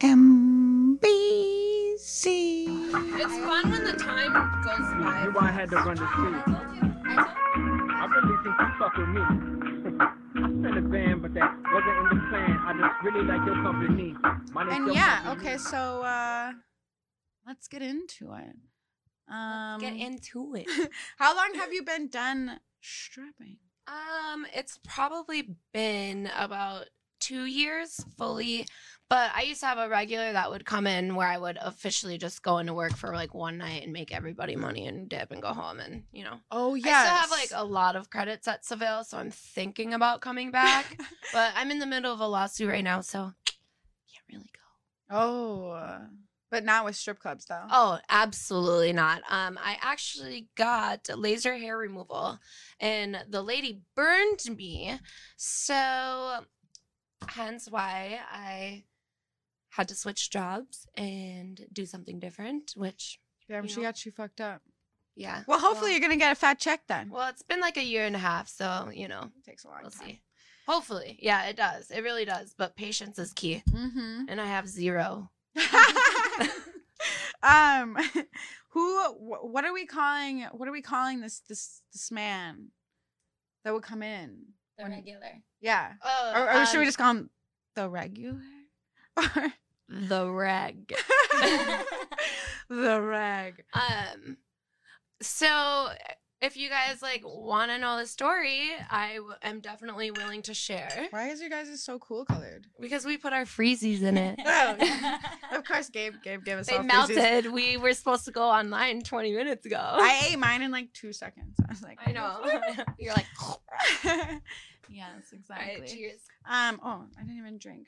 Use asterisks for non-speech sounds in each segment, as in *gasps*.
NBC. It's fun when the time goes by. You why I had to run the street. I really think you fuck with me. *laughs* I sent a band, but that wasn't in the plan. I just really like your company. Mine is And yeah, company. okay, so uh let's get into it. Um Get into *laughs* it. How long have you been done stripping? Um, it's probably been about two years fully, but I used to have a regular that would come in where I would officially just go into work for like one night and make everybody money and dip and go home and you know. Oh yeah. I still have like a lot of credits at Seville, so I'm thinking about coming back. *laughs* but I'm in the middle of a lawsuit right now, so can't really go. Oh. But not with strip clubs though. Oh, absolutely not. Um, I actually got laser hair removal, and the lady burned me, so hence why I had to switch jobs and do something different. Which, Damn, you she got you fucked up. yeah. Well, hopefully you're gonna get a fat check then. Well, it's been like a year and a half, so you know, it takes a long we'll time. see. Hopefully, yeah, it does. It really does. But patience is key, Mm-hmm. and I have zero. *laughs* um, *laughs* who? wh- What are we calling? What are we calling this? This this man that would come in? The When- regular. Yeah. Oh, Or, or should we um, just call him the regular? The reg? *laughs* the reg. Um, so if you guys like want to know the story, I w- am definitely willing to share Why is your guys is so cool colored? because we put our freezies in it. *laughs* Oh, Of course, Gabe. Gabe gave us They all freezies. melted. We were supposed to go online 20 minutes ago. I ate mine in like two seconds. I was like, I know. *laughs* You're like, yes, exactly. right, cheers. Um. Oh, I didn't even drink.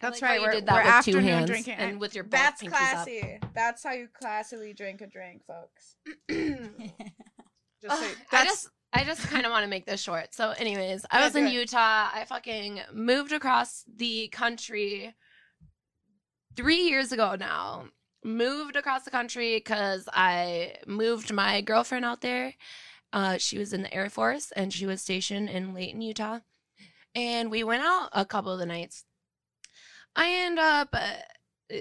That's like right. We're, You did that we're with two hands drinking. and with your both That's classy. That's how you classily drink a drink, folks. *clears throat* *clears throat* Just so, I just I just kind of want to make this short. So, anyways, I Yeah, was in it. Utah. I fucking moved across the country three years ago now. Moved across the country because I moved my girlfriend out there. Uh, she was in the Air Force and she was stationed in Layton, Utah. And we went out a couple of the nights. I end up, uh,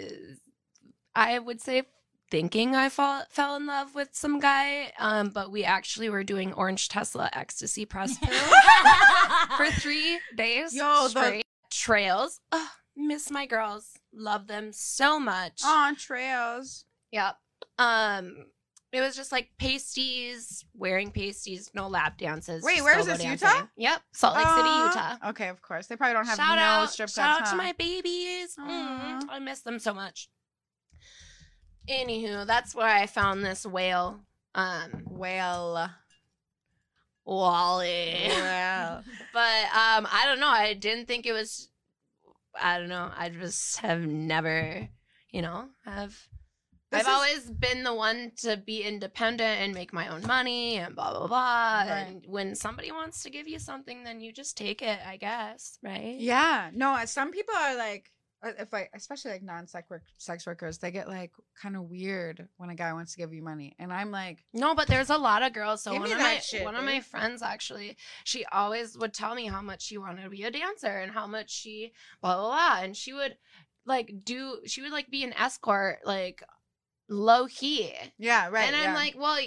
I would say, thinking I fall, fell in love with some guy, um, but we actually were doing orange Tesla ecstasy press *laughs* for three days Yo, the- straight. Trails, Ugh, miss my girls, love them so much. on trails. Yep. Um, it was just like pasties, wearing pasties, no lap dances. Wait, where is this, dancing. Utah? Yep, Salt Lake City. Utah. Okay, of course. They probably don't have shout no out, strip shout out clubs. to my babies. Mm, I miss them so much. Anywho, that's where I found this whale. Um, Well, Wally. well. *laughs* but um, I don't know. I didn't think it was. I don't know. I just have never, you know, have. This I've is- always been the one to be independent and make my own money and blah blah blah. Right. And when somebody wants to give you something, then you just take it, I guess, right? Yeah. No, uh, some people are like, uh, if like, especially like non-sex work, sex workers, they get like kind of weird when a guy wants to give you money, and I'm like, No, but there's a lot of girls. So one of my shit, one of my friends actually, she always would tell me how much she wanted to be a dancer and how much she blah blah blah, and she would like do she would like be an escort like low key, yeah, right. and I'm yeah. like, well,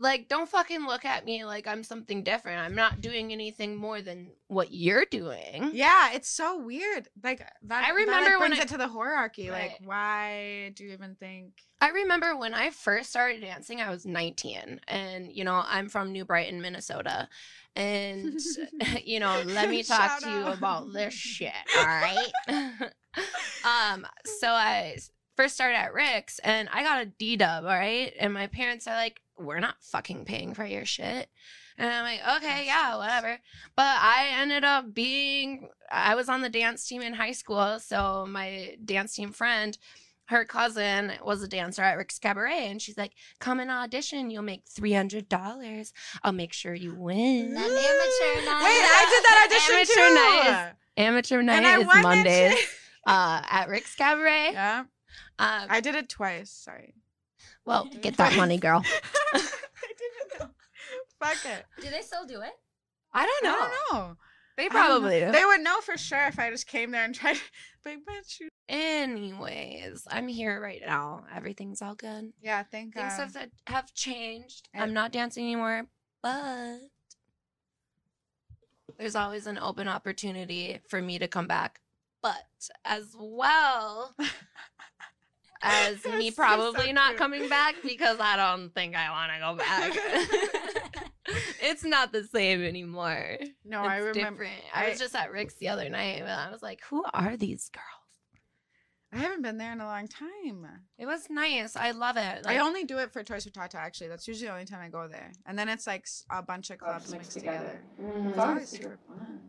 like don't fucking look at me like I'm something different. I'm not doing anything more than what you're doing. yeah, it's so weird. Like that. I that, remember like, when I- it to the hierarchy. Like, why do you even think? I remember when I first started dancing, I was 19. And, you know, I'm from New Brighton, Minnesota. And, *laughs* you know, let me *laughs* talk Shout to you about this shit. All right. *laughs* um, so I first started at Rick's and I got a D dub. All right. And my parents are like, we're not fucking paying for your shit. And I'm like, okay, yeah, whatever. But I ended up being, I was on the dance team in high school. So my dance team friend, her cousin was a dancer at Rick's Cabaret, and she's like, "Come and audition. You'll make three hundred dollars. I'll make sure you win." That amateur night. Wait, I did that audition Amateur too. night Amateur night and is won Mondays uh, at Rick's Cabaret. Yeah, Um, I did it twice. Sorry. well, *laughs* get that money, girl. *laughs* I didn't know. Fuck it. Do they still do it? I don't know. I don't know. They I don't probably do. They would know for sure if I just came there and *laughs* tried. to- Big you- Anyways, I'm here right now. Everything's all good. Yeah, thank God. Things have have changed. I- I'm not dancing anymore, but there's always an open opportunity for me to come back. But as well as *laughs* me This is so probably not cute. coming back because I don't think I want to go back. *laughs* it's not the same anymore. no, it's I remember. different. I, I- was just at Rick's the other night and I was like, who are these girls? I haven't been there in a long time. It was nice. I love it. I only do it for Toys for Tata. Actually, that's usually the only time I go there. And then it's like a bunch of clubs, mixed together. Mhm. It's always super fun.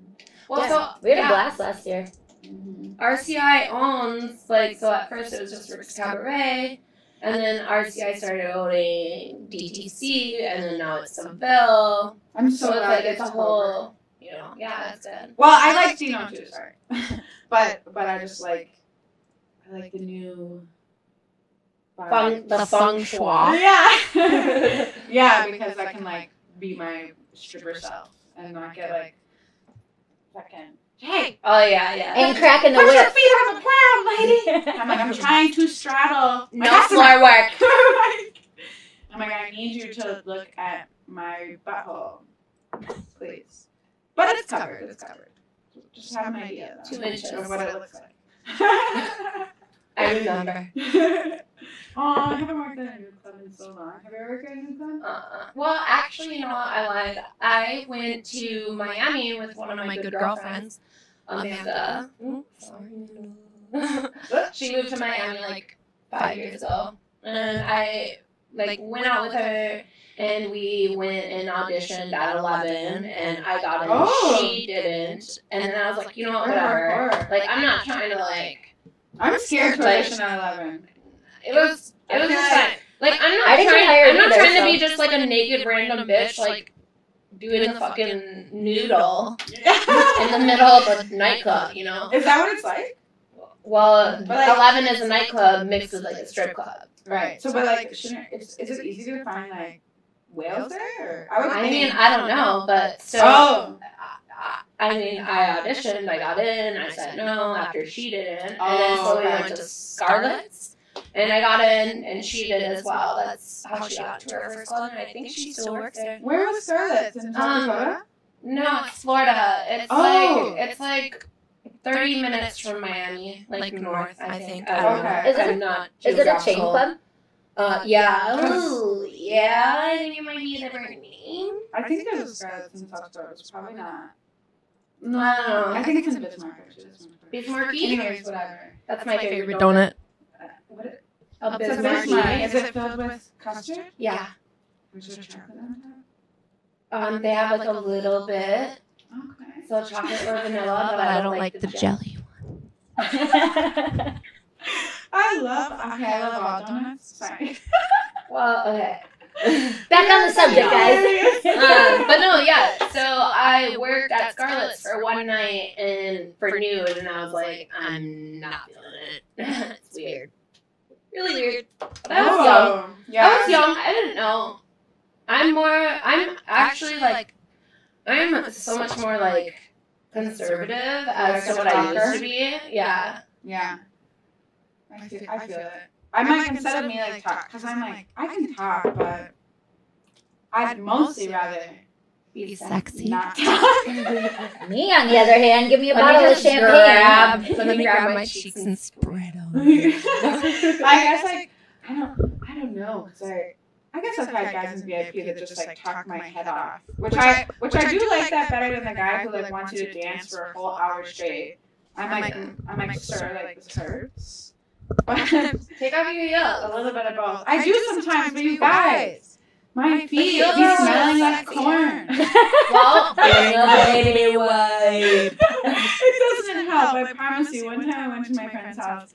Well, Yeah, so we had yeah. a blast last year. Mm-hmm. RCI owns like so at first it was just Rick's Cabaret, and then RCI started owning DTC, and then now it's Seville. I'm So it's like it's a whole, you know, yeah, that's good. Well, I like Dino too. Sorry, but but I just like I like the new. Feng, the, The feng feng shui. shui. Yeah, *laughs* *laughs* yeah, because I can like be my stripper self and not get like fucking. Hey, Oh yeah, yeah. And cracking the put your whip. feet on the ground, lady. *laughs* I'm like, I'm trying to straddle. my No floor work. *laughs* I'm like, I need you to look at my butthole, please. But it's covered. It's covered. Just have an idea though, Two inches. of what it looks like. *laughs* I remember. oh, I haven't worked at a new club in so long. Have you ever worked at a new club? Uh, well, actually, you know what? I lied. I went to Miami with one of my good girlfriends, Amanda. Ooh, sorry. *laughs* she moved to Miami like five years ago, and I like went out with her, and we went and auditioned at Eleven, and I got in. Oh. She didn't, and then I was like, you know what? Whatever. Like, I'm not trying to like. I'm scared to Like- audition at 11. It was. It was just fine. Like I'm not I didn't trying. get I'm not either, trying to so- be just like a naked random bitch, like doing a fucking noodle in the middle of a *laughs* nightclub. You know. Is that what it's like? Well, like- Eleven is a nightclub mixed with like a strip club. Right. So, but like, shouldn't, is, is it easy to find like whales there? Or? I, would I think- mean, I don't know, but so. Oh. I, I mean, I auditioned, I got in, I said no after she didn't, and then Oh, so we okay. went to Scarlett's, and I got in, and she did as well. That's how she got to her first club, and I think she still works there. Where was Scarlett's in South Um, Dakota? No, it's Florida. It's Oh. like it's like thirty minutes from Miami, like north, I think. Okay. I don't know. Is it- I'm not Is it a chain club? Uh, yeah. Ooh, yeah. I think it might be a different name. I think there's a Scarlett's in South Dakota. It's probably not. No, I think it's in Bismarck. Actually. Bismarcky. Anyways, whatever. That's my favorite donut. What it, A it's. Bismarck. Is it filled with custard? Yeah. Is there chocolate on Um, they have like a little bit. Okay. so chocolate or *laughs* vanilla, but I don't like the jelly. One. *laughs* I love. Okay, I love all donuts. Sorry. *laughs* Well, okay. Back on the subject, guys. um, but no, yeah. So I worked at Scarlett's for one night and for nude, and I was like, I'm not feeling it. it's weird, really weird. But I was oh. young. Oh, Yeah. I was young. I didn't know. I'm more. I'm actually like. I'm so much more like conservative as to what I used to be. Yeah. Yeah. I feel, I feel it. I'm like instead of me like talk, because I'm like I can talk, but I'd mostly rather Be sexy. *laughs* Me, on the other hand, give me a Let me bottle of champagne. grab- *laughs* let me grab my cheeks and spread them. *laughs* I guess like I don't I don't know because I I guess I've had guys in VIP that just like talk my head off, which I which I do like that better than the guy who like wants you to dance for a whole hour straight. I'm like I'm like sir like this hurts. Take off your heels. a little bit of both. I do sometimes, but you guys, my feet heels be are smelling so like sexy. corn. *laughs* Well, baby wipe. *laughs* it doesn't help. I promise you. One time I went to my friend's house,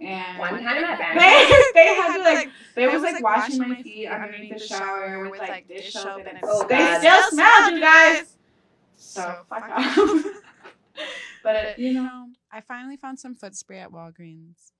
and One time at they Banner. *laughs* they had to like they was like washing my feet underneath the shower with like dish soap and Oh, they still smelled you guys. So fuck off. but it, you know, I finally found some foot spray at Walgreens,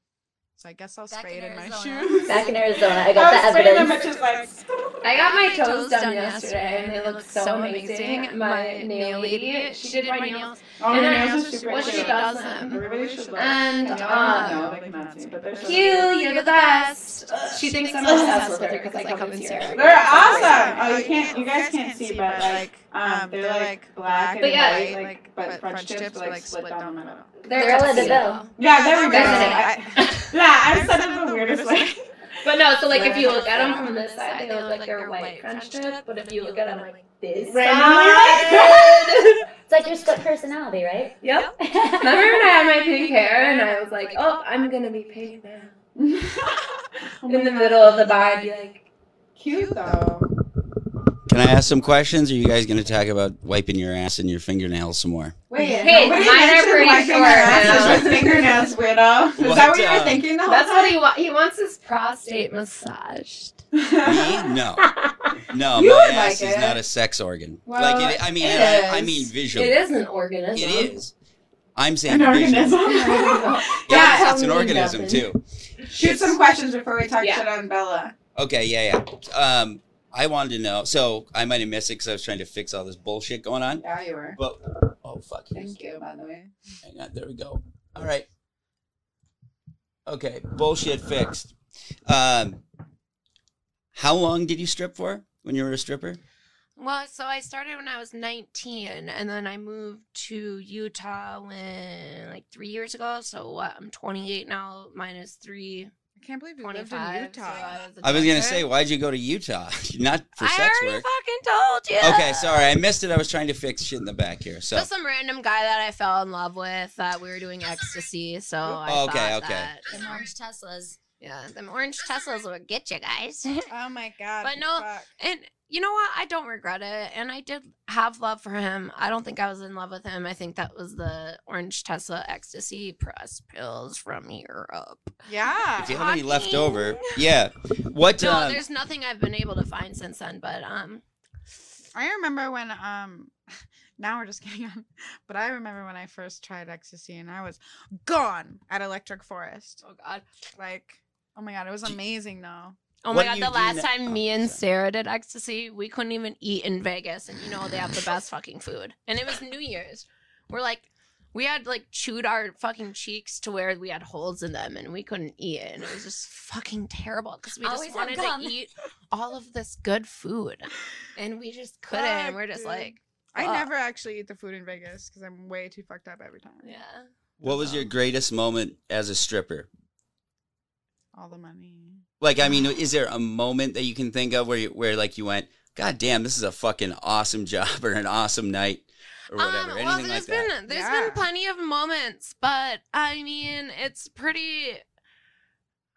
So I guess I'll Back spray in it in my shoes. Back in Arizona, I *laughs* got I the was them, evidence. but like, *laughs* I got my My toes toes done done yesterday, and they look so amazing. My nail lady, she did my nails, oh, And your then nails are super well, she does them. Everybody should look. And, Y'all um, don't know, they cannot see, but they're so Q, you're the best. She thinks I'm obsessed with her because I come and see her. They're awesome. Oh, you can't, you guys can't see, but like, um, um, they're like black and But yeah, white, like, but French tips like split down the middle. They're Cruella de tuxedo. Vil. Yeah, there we go. I- *laughs* Yeah, I've said it the weirdest way. *laughs* But no, so like if you look at them from this side, they look like they're white French tip. But if you look at them like this side, *laughs* It's like your split personality, right? yep. Remember when I had my pink hair and I was like, oh, I'm gonna be pink now. Oh In the middle of the bar, I'd be like, Cute though. Can I ask some questions? Or are you guys going to talk about wiping your ass and your fingernails some more? Wait, Hey, nobody mine are mentioned pretty wiping short your asses with fingernails, weirdo. Is What, that what you were uh, thinking the whole that's what he wants. He wants his prostate massaged. *laughs* Me? No. *laughs* No, You my would ass like is it. not a sex organ. Well, like it, I mean, it I, I is. mean visually. It is an organism. It is. I'm saying An visually. organism. *laughs* Yeah, Yeah, it's an organism nothing. too. Shoot some questions before we talk Yeah. shit on Bella. Okay, yeah, yeah. Um, I wanted to know. So I might have missed it because I was trying to fix all this bullshit going on. Yeah, you were. But oh fuck, Thank you, by the way. hang on, there we go. All right. Okay, bullshit fixed. Um, how long did you strip for when you were a stripper? Well, so I started when I was 19, and then I moved to Utah when like three years ago. So what? I'm 28 now, minus three, I can't believe you lived in 25. so Utah. I was, a I was gonna say, why'd you go to Utah? *laughs* Not for I sex already work. fucking told you. Okay, sorry, I missed it. I was trying to fix shit in the back here. So Just some random guy that I fell in love with that we were doing ecstasy. So I Oh, okay, okay. that, Them orange Teslas. yeah, them orange Teslas would get you guys. Oh my god. But no, fuck. And you know what? I don't regret it. And I did have love for him. I don't think I was in love with him. I think that was the orange Tesla ecstasy press pills from Europe. Yeah. if you have any left over, yeah. What? No, um, there's nothing I've been able to find since then. But um, I remember when um *laughs* now we're just getting on but I remember when I first tried ecstasy and I was gone at Electric Forest. oh god, Like oh my god, it was amazing though. Oh my do god, the last now- time oh, me oh, and sorry. Sarah did ecstasy, we couldn't even eat in Vegas, and you know they have the best fucking food. And it was New Year's. We're like. We had like chewed our fucking cheeks to where we had holes in them and we couldn't eat it. And it was just fucking terrible because we just have wanted to eat all of this good food. And we just couldn't. and we're just dude. like, I Fuck. never actually eat the food in Vegas because I'm way too fucked up every time. yeah. what was your greatest moment as a stripper? All the money. Like, I mean, is there a moment that you can think of where you, where like you went, God damn, this is a fucking awesome job *laughs* or an awesome night or whatever, Um, well, anything there's like that? been there's Yeah. been plenty of moments, but I mean, it's pretty.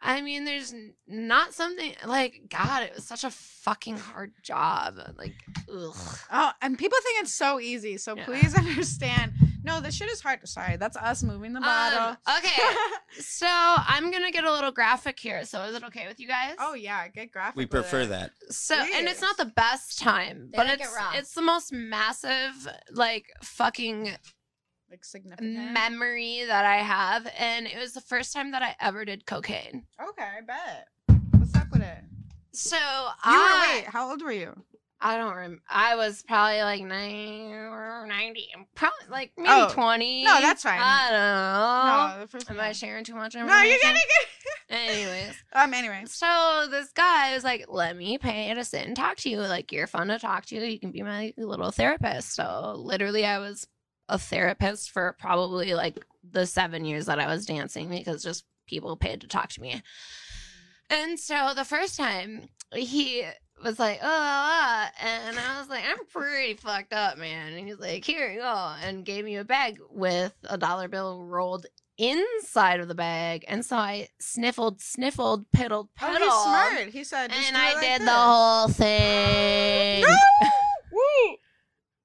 I mean, there's not something like God. It was such a fucking hard job. Like, ugh. Oh, and people think it's so easy. So Yeah. please *laughs* understand. No, this shit is hard. Sorry, that's us moving the bottle. Um, okay, *laughs* so I'm gonna get a little graphic here. So is it okay with you guys? oh yeah, get graphic. we with prefer it. that. So and it's not the best time, They but like it it's it's the most massive like fucking Like significant. memory that I have, and it was the first time that I ever did cocaine. okay, I bet. What's up with it? So You I were wait. How old were you? I don't remember. I was probably like nine or ninety, probably like maybe twenty. no, that's fine. I don't know. no, the first Am one. I sharing too much No, you're getting it. *laughs* Anyways, um. Anyways. so this guy was like, "Let me pay to sit and talk to you. Like you're fun to talk to. You can be my little therapist." So literally, I was a therapist for probably like the seven years that I was dancing because just people paid to talk to me. And so the first time he was like, oh, uh, and I was like, I'm pretty fucked up, man. And he's like, here you go, and gave me a bag with a dollar bill rolled inside of the bag. And so I sniffled, sniffled, piddled, Oh, piddled. he's smart. He said. And I like did this. the whole *gasps* thing. No! Woo!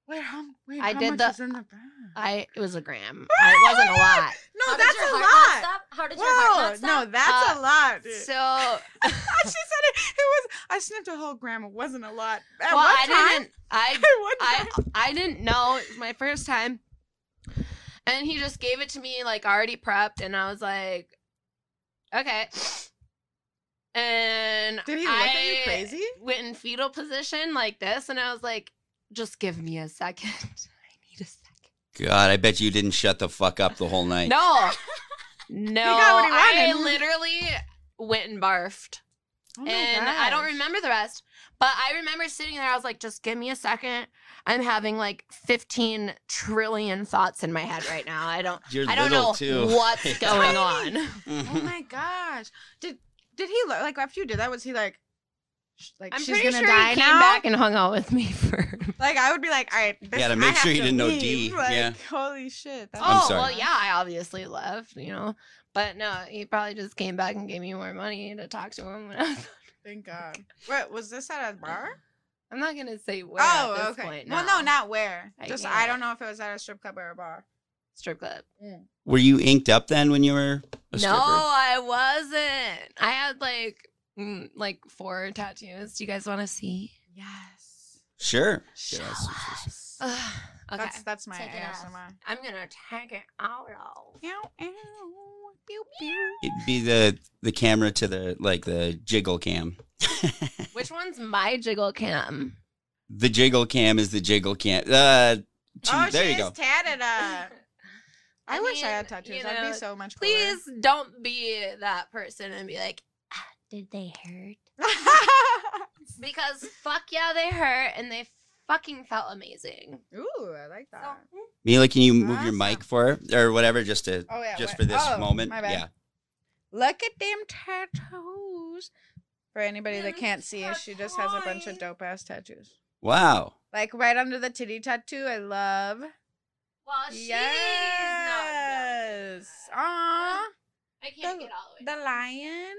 Wait, how? Wait, I how did much the- is in the bag? I it was a gram. *laughs* I, it wasn't a lot. No, How did that's your a heart not lot. stop? How did your heart Whoa, not stop? no, that's Uh, a lot. Dude. So *laughs* she said it, it was. I sniffed a whole gram. It wasn't a lot. At well, one I time, didn't. I *laughs* At one I time. I didn't know it was my first time, and he just gave it to me like already prepped, and I was like, Okay. And Did he look at you crazy? Went in fetal position like this, and I was like, "Just give me a second. I need a second. God, I bet you didn't shut the fuck up the whole night. No, *laughs* no. got what he I literally went and barfed, Oh my and I don't remember the rest. But I remember sitting there. I was like, "Just give me a second. I'm having like 15 trillion thoughts in my head right now. I don't. *laughs* You're I don't know too. what's *laughs* going on. Oh my gosh! Did did he look like after you did that? Was he like, sh- like I'm she's pretty gonna sure die he came now? back and hung out with me *laughs* for. like I would be like, all right, this, gotta I make have sure you to didn't know leave. D, *laughs* Like, yeah. Holy shit! That's I'm oh sorry. well, yeah, I obviously left, you know, but no, he probably just came back and gave me more money to talk to him. When I was... *laughs* Thank God. What was this at a bar? I'm not gonna say where oh, at this okay. point. Well, no, not where. I Just can't. I don't know if it was at a strip club or a bar. strip club. Were you inked up then when you were a No, stripper? I wasn't. I had like mm, like four tattoos. Do you guys want to see? Yes. Sure. Show Yes. us. Ugh, okay, That's that's my Take. ASMR. I'm gonna take it out. Ow, ow, pew, pew. It'd be the the camera to the like the jiggle cam. *laughs* Which one's my jiggle cam? the jiggle cam is the jiggle cam. Uh, gee, Oh, there she you go. is tatted up. *laughs* I, I wish I had tattoos. you I'd be so much cooler. Please don't be that person and be like, "Ah, Did they hurt? *laughs* because fuck yeah, they hurt and they fucking felt amazing. Ooh, I like that. Hmm. Mila, can you move your mic for or whatever, just to Oh yeah. just what- for this oh, moment? My bad. Yeah. Look at them tattoos. For anybody that mm, can't see, she just has a bunch of dope ass tattoos. Wow. Like right under the titty tattoo, I love. Well, she's Yes. Aww. I can't The- get all the way. The lion.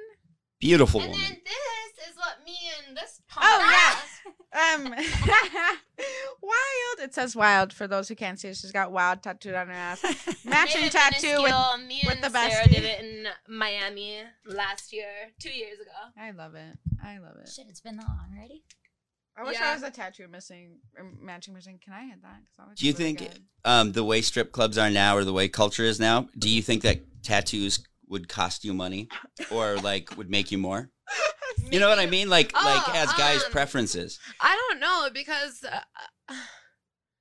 Beautiful and woman. then this is what me and this Oh, yeah. *laughs* Um, *laughs* wild. It says wild for those who can't see. She's got wild tattooed on her ass. *laughs* Matching tattoo with. me with and the Sarah bestie. did it in Miami last year, two years ago. I love it. I love it. Shit, it's been that long already. I wish Yeah. I was a tattoo missing, or matching missing. Can I hit that? 'Cause that Do you really think um, the way strip clubs are now, or the way culture is now, do you think that tattoos would cost you money, or like would make you more? *laughs* You know what I mean? Like like Oh, as guys' um, preferences. I don't know because uh,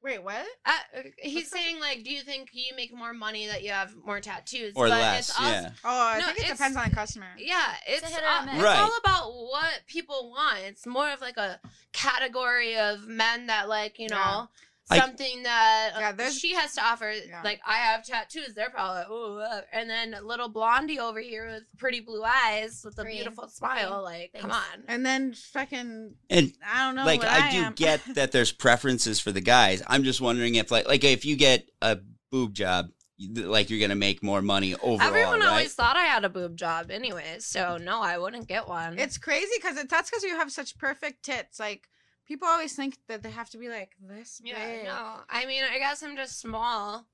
Wait, what? uh, he's saying like, do you think you make more money that you have more tattoos Or But less, it's also- yeah. Oh, I No, think it it's- depends on the customer. Yeah, it's, hit or uh, miss. it's Right. all about what people want. It's more of like a category of men that like you know Yeah. I- something that Yeah, she has to offer. Yeah. Like I have tattoos, they're probably ooh, uh," and then little blondie over here with pretty blue eyes with a beautiful smile. Like, come on. And then fucking, And I don't know. like what I, I, do am. get *laughs* that there's preferences for the guys. I'm just wondering if like like if you get a boob job, like you're gonna make more money overall, Everyone right? always thought I had a boob job, anyways. So no, I wouldn't get one. It's crazy because it, that's because you have such perfect tits. Like people always think that they have to be like this big. Yeah, no. I mean, I guess I'm just small,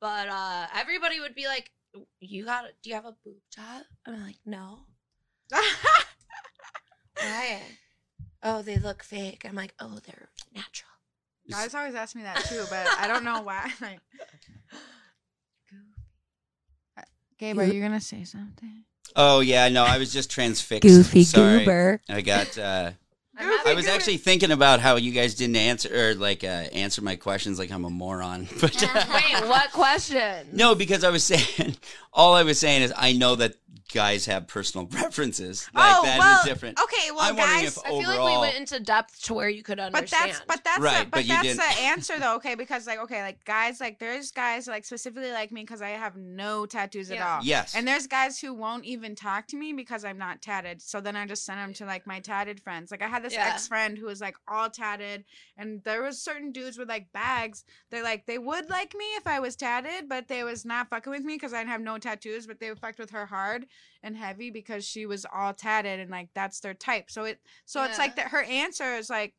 but uh everybody would be like, "You got? Do you have a boob job?" I'm like, "No." *laughs* Why? Oh, they look fake. I'm like, "Oh, they're natural." Guys always ask me that too, but I don't know why. *laughs* Like, Gabe, are you gonna say something? Oh yeah, no, I was just transfixed. Goofy Sorry. I got. uh Goofy having- I was actually thinking about how you guys didn't answer or like uh, answer my questions like I'm a moron. *laughs* But uh, Wait, what question? no, because I was *laughs* saying all I was saying is I know that guys have personal *laughs* preferences. Like oh that well, is different. okay. Well, I'm guys, if I feel like we went into depth to where you could but understand. that's but that's Right, the, but but you that's didn't- the answer though. Okay, because like okay, like guys, like there's guys like specifically like me because I have no tattoos at all. Yes. And there's guys who won't even talk to me because I'm not tatted. So then I just send them to like my tatted friends. Like I had this Yeah. ex friend who was like all tatted, and there was certain dudes with like bags. They're like they would like me if I was tatted, but they was not fucking with me because I have no tattoos. But they fucked with her hard and heavy because she was all tatted and like that's their type. So it so it's like that. Her answer is like.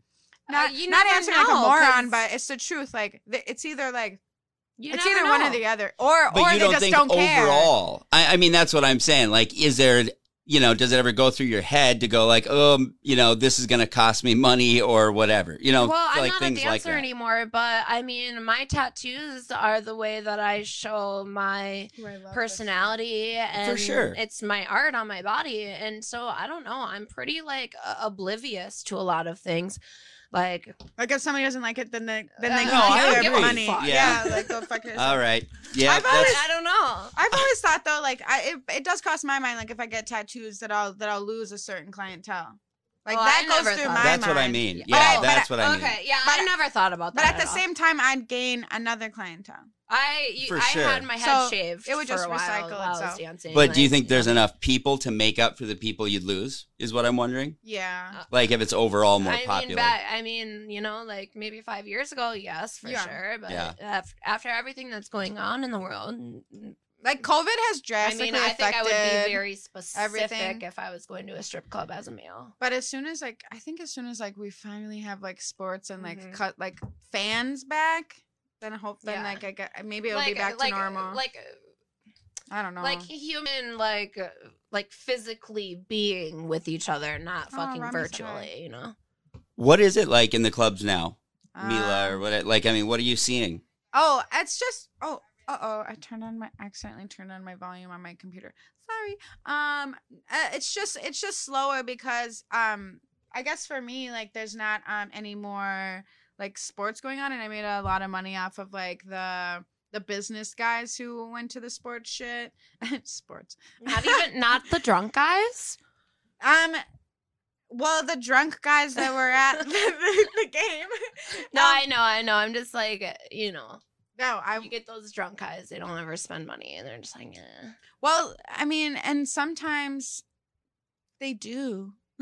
Uh, Not, you not never answering like a moron, but it's the truth. Like th- it's either like You it's never either one or the other, or but or you they don't just think don't care. overall. I, I mean, that's what I'm saying. Like, is there you know, does it ever go through your head to go like, oh, you know, this is going to cost me money or whatever? You know, well, I'm like not a dancer like anymore, but I mean, my tattoos are the way that I show my I love this. personality and sure. it's my art on my body and so i don't know i'm pretty like uh, oblivious to a lot of things like Like if somebody doesn't like it, then they then they Uh, can No, I give agree. their money. Fuck. Yeah. Yeah. like go fuck *laughs* yourself. All right. Yeah. I've always- i don't know I've always thought though, like I it, it does cross my mind, like if I get tattoos, that I'll that I'll lose a certain clientele. Like Oh, that I goes never through thought my that's mind. what I mean. Yeah, I- oh, but that's what I mean. okay yeah But- i never thought about that. But that at the all. same time, I'd gain another clientele. i you, For i sure. had my head So, shaved it would for just a while recycle while I was itself. dancing, But do you think there's know. enough people to make up for the people you'd lose? Is what I'm wondering. Yeah. Uh, like if it's overall more I mean, popular. back, I mean, you know, like maybe five years ago, yes, for Yeah. sure. But Yeah. af- after everything that's going on in the world, Like COVID has I drastically mean, I think I affected. would be very specific everything. if I was going to a strip club as a male. But as soon as like I think as soon as like we finally have like sports and like Mhm. cut like fans back, then I hope then Yeah. like I get maybe it'll like, be back like, to normal. Like, I don't know. like human, like, like physically being with each other, not Oh, fucking Rami said virtually. You know. what is it like in the clubs now, Mila, Um, or what? Like, I mean, what are you seeing? Oh, it's just oh uh oh, I turned on my accidentally turned on my volume on my computer. Sorry. Um, uh, it's just it's just slower because um, I guess for me like there's not um any more like sports going on, and I made a lot of money off of like the the business guys who went to the sports shit. *laughs* sports. Not even not the drunk guys. *laughs* Um. Well, the drunk guys that were at *laughs* the, the, game. No, Um, I know, I know. I'm just like, you know, no, I you get those drunk guys. They don't ever spend money, and they're just like, eh. Well, I mean, and sometimes they do. *laughs*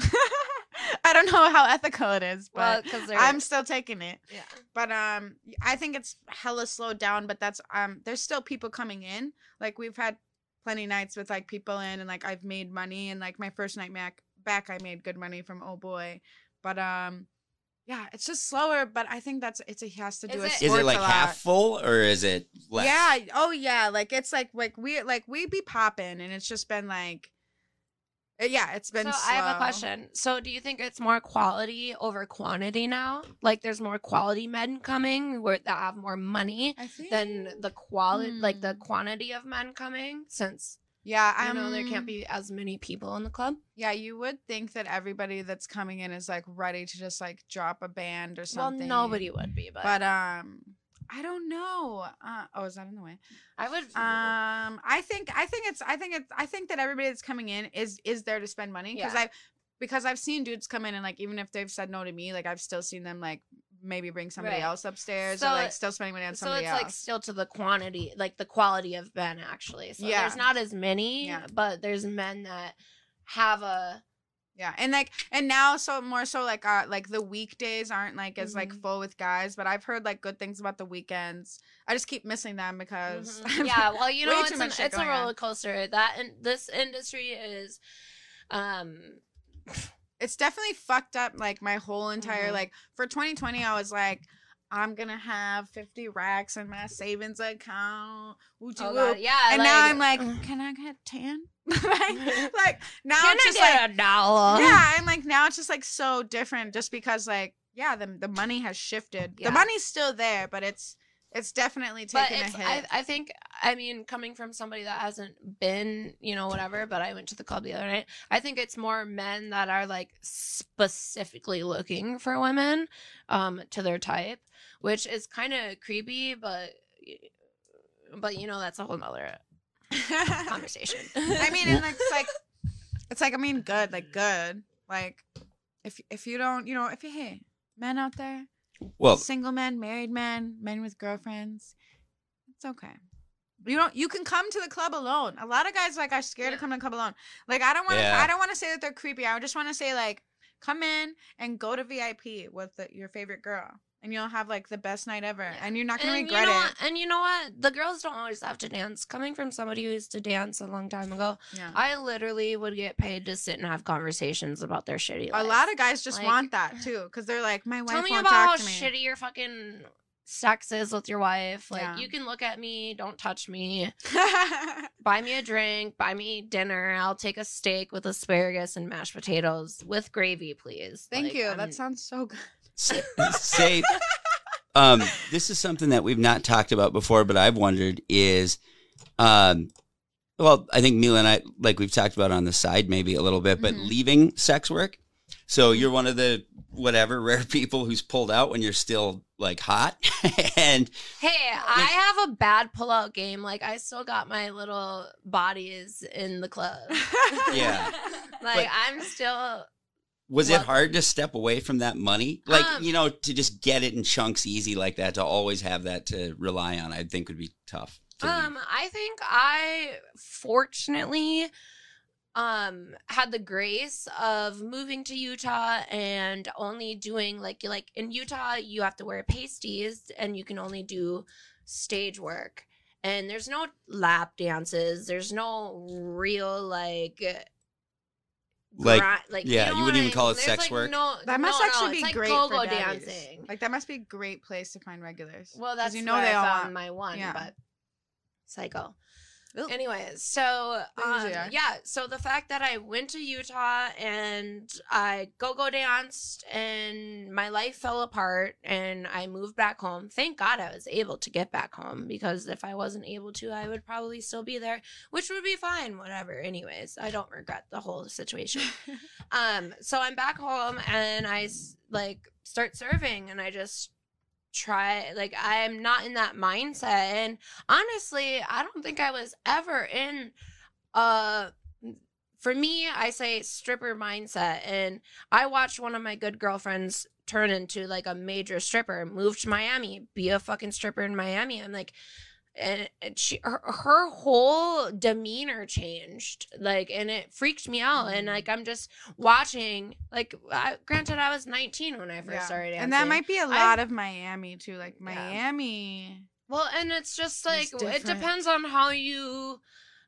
I don't know how ethical it is, but because. I'm still taking it. yeah. But um, I think it's hella slowed down. But that's um, there's still people coming in. Like we've had plenty nights with like people in, and like I've made money. And like my first night back, back I made good money from oh boy. But um, yeah, it's just slower. But I think that's it's a has to do Is with it- Is sports it like a lot. half full or is it less? Yeah. Oh yeah. Like it's like like we like we be popping, and it's just been like, uh, yeah, it's been. So I have a question. So do you think it's more quality over quantity now? Like there's more quality men coming where that have more money think. than the quality, like the Hmm. quantity of men coming, since yeah, I know there can't be as many people in the club. Yeah, you would think that everybody that's coming in is like ready to just like drop a band or something. Well, nobody would be, but, But um, I don't know. Uh, oh, is that in the way? I would. Um, I think I think it's I think it's I think that everybody that's coming in is is there to spend money because Yeah. I because I've seen dudes come in and like even if they've said no to me, like I've still seen them like maybe bring somebody Right. else upstairs So or like still spending money on somebody else. so it's else. like still to the quantity, like the quality of men actually. So Yeah. there's not as many, Yeah. but there's men that have a Yeah, and like and now so more so like uh like the weekdays aren't like as like Mhm. full with guys, but I've heard like good things about the weekends. I just keep missing them because Mhm. *laughs* yeah, well, you know, it's, an, it's a roller coaster. That and this industry is, um, *laughs* it's definitely fucked up like my whole entire Mhm. like for 2020 I was like I'm gonna have 50 racks in my savings account. Oh god, yeah, and now I'm like, *clears throat* can I get 10? like, *laughs* *laughs* like now can it's just like a dollar? yeah, and like now it's just like so different just because like yeah, the the money has shifted. Yeah. The money's still there, but it's it's definitely taking it's, a I, hit. I think, I mean, coming from somebody that hasn't been, you know, whatever, but I went to the club the other night. I think it's more men that are like specifically looking for women um, to their type, which is kind of creepy, but, but you know, that's a whole nother *laughs* conversation. I mean, and *laughs* it's like, it's like I mean, good, like good, like if if you don't, you know, if you hey men out there, Well, single men, married men, men with girlfriends, it's okay. You don't. You can come to the club alone. A lot of guys like are scared to come to the club alone. Like I don't want to. Yeah. I don't want to say that they're creepy. I just want to say like, come in and go to VIP with the, your favorite girl, and you'll have like the best night ever, Yeah. and you're not gonna and regret you know it. What, and you know what? The girls don't always have to dance. Coming from somebody who used to dance a long time ago, Yeah. I literally would get paid to sit and have conversations about their shitty A lot of guys just Like- want that too, because they're like, my wife Tell me won't about how talk to me. About how shitty your fucking sex is with your wife. Like Yeah. you can look at me, don't touch me. *laughs* Buy me a drink, buy me dinner. I'll take a steak with asparagus and mashed potatoes with gravy, please. Thank Like, you. I'm- That sounds so good. Say, um, this is something that we've not talked about before, but I've wondered is, um, well, I think Mila and I, like we've talked about on the side maybe a little bit, but Mhm. leaving sex work. So you're one of the whatever rare *laughs* people who's pulled out when you're still like hot, *laughs* and Hey, I have a bad pullout game. Like I still got my little bodies in the club. *laughs* yeah, Like But- I'm still was it hard to step away from that money, like Um, you know, to just get it in chunks easy like that, to always have that to rely on? I think would be tough. to. Um, I think I fortunately um had the grace of moving to Utah and only doing like like in Utah you have to wear pasties and you can only do stage work. And there's no lap dances. There's no real like Like, gri- like yeah, know you wouldn't I even call it There's, sex like, work? No, That must no, actually no, be like great go-go for daddies. dancing. Like that must be a great place to find regulars. Well, that's you know where they I all found want. my one, yeah. but psycho. Ugh. Anyways, so um, yeah, so the fact that I went to Utah and I go go danced and my life fell apart and I moved back home. Thank God I was able to get back home because if I wasn't able to, I would probably still be there, which would be fine. Whatever. Anyways, I don't regret the whole situation. *laughs* um, so I'm back home and I like start serving and I just try like I'm not in that mindset and honestly, I don't think I was ever in uh for me, I say stripper mindset and I watched one of my good girlfriends turn into like a major stripper, move to Miami, be a fucking stripper in Miami. I'm like and, she her, her whole demeanor changed like and it freaked me out and Mm. like i'm just watching like I, granted i was 19 when i first Yeah. started dancing and that might be a lot of Miami too. Like Yeah. Miami. well, and it's just like it depends on how you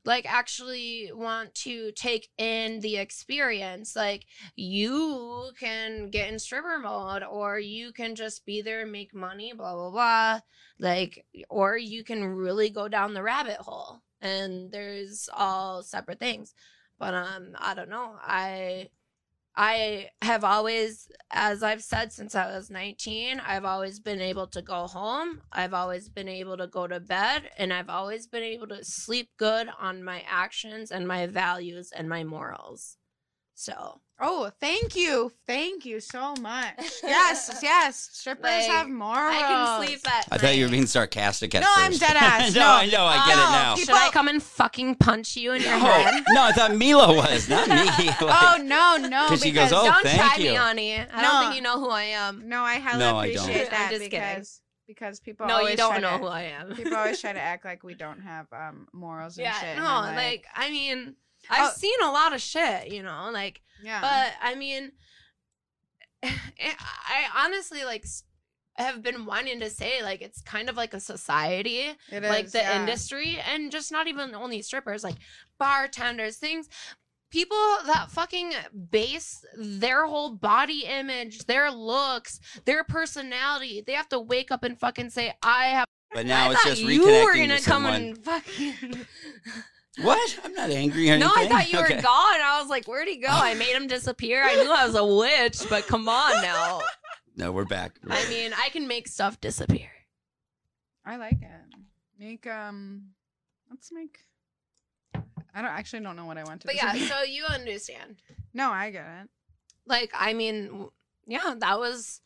like actually want to take in the experience. Like you can get in stripper mode or you can just be there and make money, blah blah blah. Like or you can really go down the rabbit hole. And there's all separate things. But um I don't know. I I have always, as I've said since I was 19, I've always been able to go home. I've always been able to go to bed, and I've always been able to sleep good on my actions and my values and my morals. So, Oh, thank you. Thank you so much. Yes, *laughs* yes. Strippers Like, have morals. I can sleep at I thought you were being sarcastic at No, I'm dead *laughs* ass. no, No. I know, I get it Oh, now. Should I come and fucking punch you in your head? Oh, *laughs* no, I thought Mila was, not me. Like, Oh no, no. 'Cause she goes, "Oh, don't thank try you." me, honey. I No. don't think you know who I am. No, I highly No, I don't. appreciate I'm that just kidding. because because people No, always you don't try know to, who I am. people always try to act like we don't have um morals and yeah, shit. no, and I'm like, I mean, I've Oh. seen a lot of shit, you know, like yeah. But I mean, *laughs* eh, I honestly like have been wanting to say like it's kind of like a society, It like is, the yeah. industry, and just not even only strippers, like bartenders, things. People that fucking base their whole body image, their looks, their personality, they have to wake up and fucking say, "I have." But now I it's thought just you were reconnecting gonna with come someone. and fucking. *laughs* What? I'm not angry or anything. No, I thought you Okay. were gone. I was like, where'd he go? I made him disappear. I knew I was a witch, but come on now. No, we're back. I mean, I can make stuff disappear. I like it. Make um let's make I don't actually don't know what I want to But do. yeah, *laughs* so you understand. No, I get it. Like, I mean, yeah, that was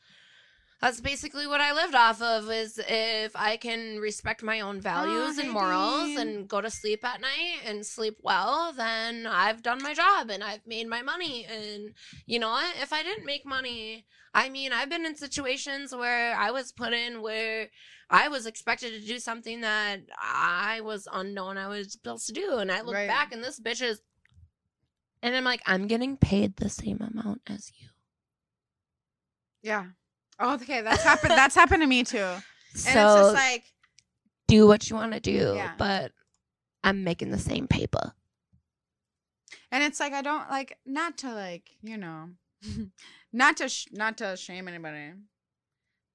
that's basically what I lived off of is if I can respect my own values hey, and morals Dean. and go to sleep at night and sleep well, then I've done my job and I've made my money. And you know what? If I didn't make money, I mean, I've been in situations where I was put in where I was expected to do something that I was unknown I was supposed to do. And I look Right. back and this bitch is and I'm like, I'm getting paid the same amount as you. Yeah. Oh, okay, that's happened that's happened to me too. And so it's just like do what you want to do, Yeah. but I'm making the same paper. and it's like I don't like not to like, you know, *laughs* not to sh- not to shame anybody.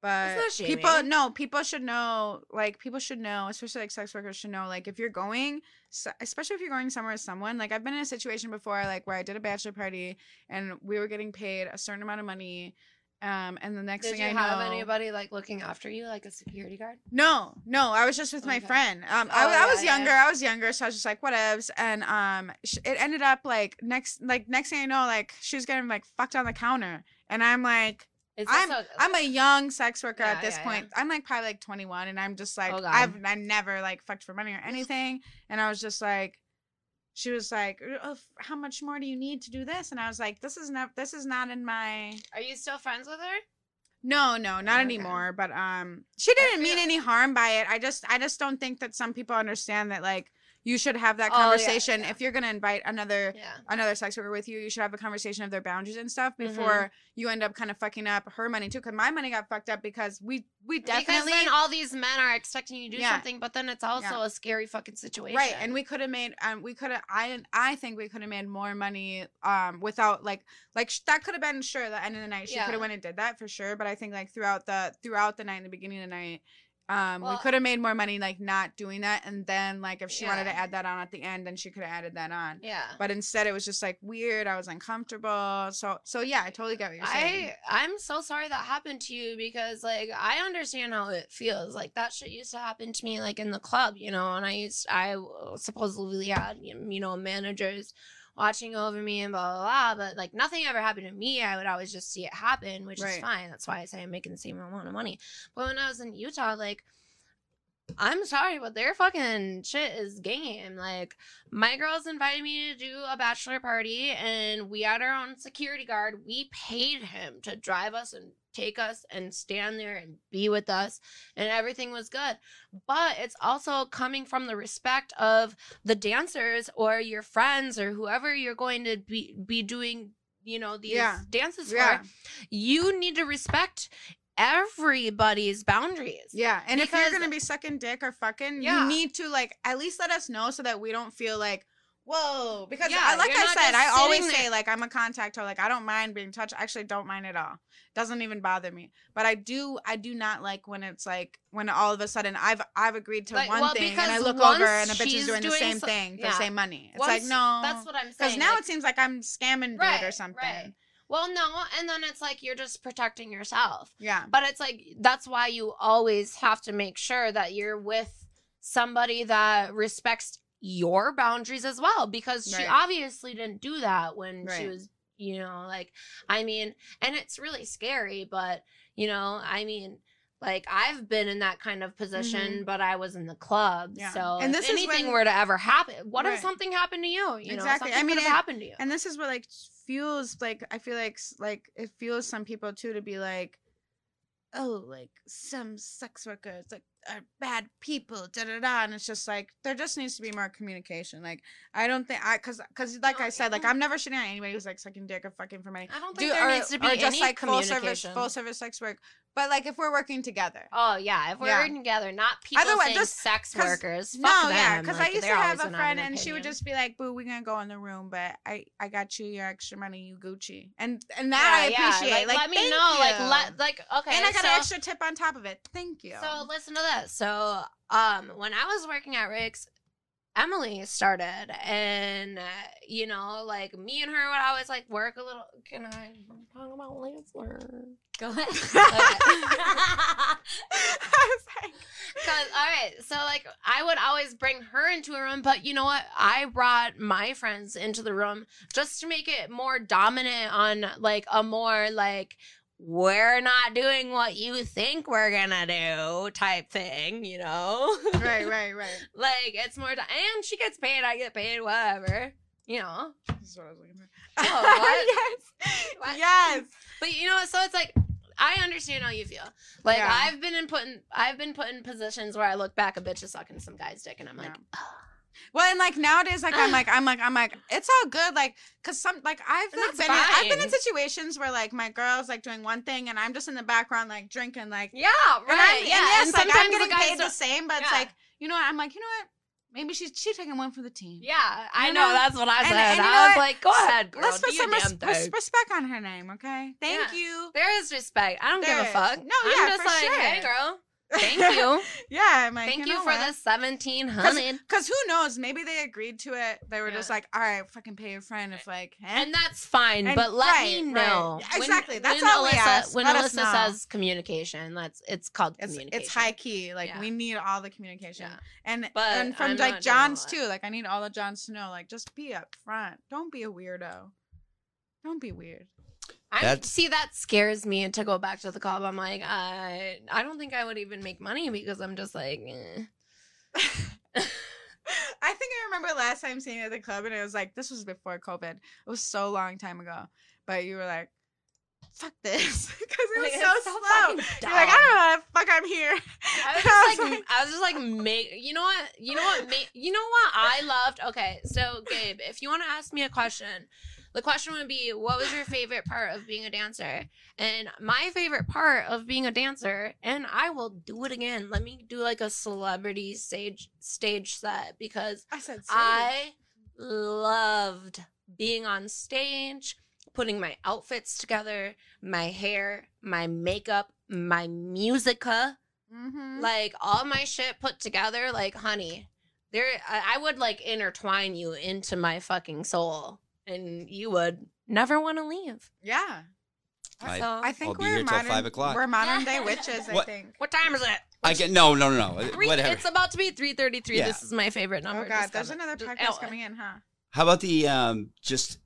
But people no, people should know like people should know, especially like sex workers should know like if you're going so- especially if you're going somewhere with someone, like I've been in a situation before like where I did a bachelor party and we were getting paid a certain amount of money um and the next Did thing you I have know anybody like looking after you, like a security guard? no, no, I was just with my Okay. friend. Um, Oh, I, I yeah, was yeah. younger. I was younger, so I was just like, whatevs. And um, sh- it ended up like next, like next thing I know, like she was getting like fucked on the counter, and I'm like, It's I'm also- I'm a young sex worker Yeah, at this yeah, point. I'm like probably like 21, and I'm just like, Oh, God. I've I never like fucked for money or anything, and I was just like. She was like, "Oh, "How much more do you need to do this?" And I was like, "This is not. This is not in my." Are you still friends with her? No, no, not Okay. anymore. But um, she didn't mean any harm by it. I just, I just don't think that some people understand that like you should have that Oh, yeah, conversation yeah. if you're gonna invite another Yeah. another sex worker with you. You should have a conversation of their boundaries and stuff Mm-hmm. before you end up kind of fucking up her money too. Because my money got fucked up because we we Because definitely then all these men are expecting you to do something, but then it's also a scary fucking situation. Right, and we could have made, um, we could have, I, I think we could have made more money, um, without like, like sh- that could have been sure the end of the night. She could have went and did that for sure. But I think like throughout the throughout the night, and the beginning of the night, um, we could have made more money like not doing that, and then like if she wanted to add that on at the end, then she could have added that on. yeah. But instead, it was just like weird. I was uncomfortable. So, so yeah, I totally get what you're saying. I I'm so sorry that happened to you because like I understand how it feels. Like that shit used to happen to me like in the club, you know, and I used I supposedly had you know managers watching over me and blah blah blah, but like nothing ever happened to me. I would always just see it happen, which is fine. That's why I say I'm making the same amount of money. But when I was in Utah, like I'm sorry, but their fucking shit is game. Like, my girls invited me to do a bachelor party, and we had our own security guard. We paid him to drive us and take us and stand there and be with us, and everything was good. But it's also coming from the respect of the dancers or your friends or whoever you're going to be be doing, you know, these Yeah. dances Yeah. for. You need to respect everybody's boundaries. Yeah, and if you're gonna be sucking dick or fucking, Yeah. you need to like at least let us know so that we don't feel like, whoa. Because Yeah, I, like I said, I always sitting say like I'm a contact or like I don't mind being touched. I actually don't mind at all. Doesn't even bother me. But I do, I do not like when it's like when all of a sudden I've I've agreed to Like, one well, thing and I look over and a bitch is she's doing the same so- thing for yeah. the same money. It's Once- like no, That's what I'm saying. because now like- it seems like I'm scamming dude Right, or something. right. well, no, and then it's like you're just protecting yourself. Yeah. But it's like that's why you always have to make sure that you're with somebody that respects your boundaries as well because she obviously didn't do that when she was, you know, like I mean, and it's really scary, but you know, I mean, like I've been in that kind of position, but I was in the club. Mm-hmm. Yeah. So And if this is anything when- were to ever happen, what Right. if something happened to you? You know, Exactly. I mean, could have it- happened to you. And this is what like fuels like I feel like like it fuels some people too to be like, oh, like some sex workers like are bad people, da da da. And it's just like there just needs to be more communication. Like I don't think I because because like No, I oh, said, like. I'm never shitting on anybody who's like sucking dick or fucking for money. I don't think Do- there or, needs to be or any just like full service full service sex work. But like if we're working together. Oh yeah, if we're Yeah. working together, not people Otherwise, saying just- sex workers. Fuck no, them. yeah, because like, I used to have a friend, and she would just be like, "Boo, we're gonna go in the room, but I I got you your extra money, you Gucci," and and that I Yeah, yeah, appreciate. Like, let me know. Like let like okay. and I got so, an extra tip on top of it. Thank you. So listen to this. So um, when I was working at Rick's. Emily started, and uh, you know, like me and her would always like work a little. Can I talk about Lansler? Go ahead. *laughs* I like, Cause all right, so like I would always bring her into a room, but you know what? I brought my friends into the room just to make it more dominant on like a more like we're not doing what you think we're gonna do type thing, you know? right, *laughs* right, right. like it's more, do- and she gets paid, I get paid, whatever, you know. This is what I was looking for. Oh, *laughs* what? yes, *laughs* What? yes. But you know, so it's like I understand how you feel. Like Yeah. I've been in putting I've been put in positions where I look back, a bitch is sucking some guy's dick, and I'm like, Yeah. Well, and like nowadays, like I'm like I'm like I'm like it's all good, like cause some like I've like, been in, I've been in situations where like my girl's like doing one thing and I'm just in the background like drinking like yeah, and I'm, right, and yeah. yes, and like I'm getting the paid the same, but it's like you know what I'm like you know what Maybe she's she's taking one for the team. Yeah, I You know, know? that's what I And- said. and know I was what? like, go ahead, girl. Let's put some res- res- respect on her name, okay? Thank Yeah. you. There is respect. I don't There give is. a fuck. No, I'm yeah, just for like, sure. hey, girl. Thank you. *laughs* Yeah, I'm like, Thank you, know for what? the seventeen hundred. Because who knows? Maybe they agreed to it. They were just like, all right, fucking pay your friend if like, eh? And that's fine, And- but let me right, right. know. Yeah, exactly. That's when all we ask. When Let Alyssa says communication, that's it's called it's communication. it's high key. Like Yeah. we need all the communication. Yeah. And But and from I'm like Johns too. Like I need all the Johns to know. Like just be up front. Don't be a weirdo. Don't be weird. I That's- see that scares me to go back to the club. I'm like, I I don't think I would even make money because I'm just like, eh. *laughs* I think I remember last time seeing you at the club, and it was like this was before COVID. It was so long time ago, but you were like, "Fuck this," *laughs* because it was Like, so it's so slow. fucking You're like, "I don't know how the fuck I'm here." I was *laughs* I just was like, I was just like, make you know what, you know what, ma- you know what I loved. Okay, so Gabe, if you want to ask me a question, the question would be, what was your favorite part of being a dancer? And my favorite part of being a dancer, and I will do it again. Let me do like a celebrity stage stage set because I said, I loved being on stage, putting my outfits together, my hair, my makeup, my musica, mm-hmm. like all my shit put together. Like, honey, there, I, I would like intertwine you into my fucking soul, and you would never want to leave. yeah. I- so, I think I'll be we're here till modern. five o'clock. We're modern day *laughs* witches. I What- think. what time is it? I get no, no, no, no. Three, Whatever. it's about to be three thirty-three. Yeah. This is my favorite number. Oh God, Just there's coming- another just- podcast oh, coming in, huh? How about the um just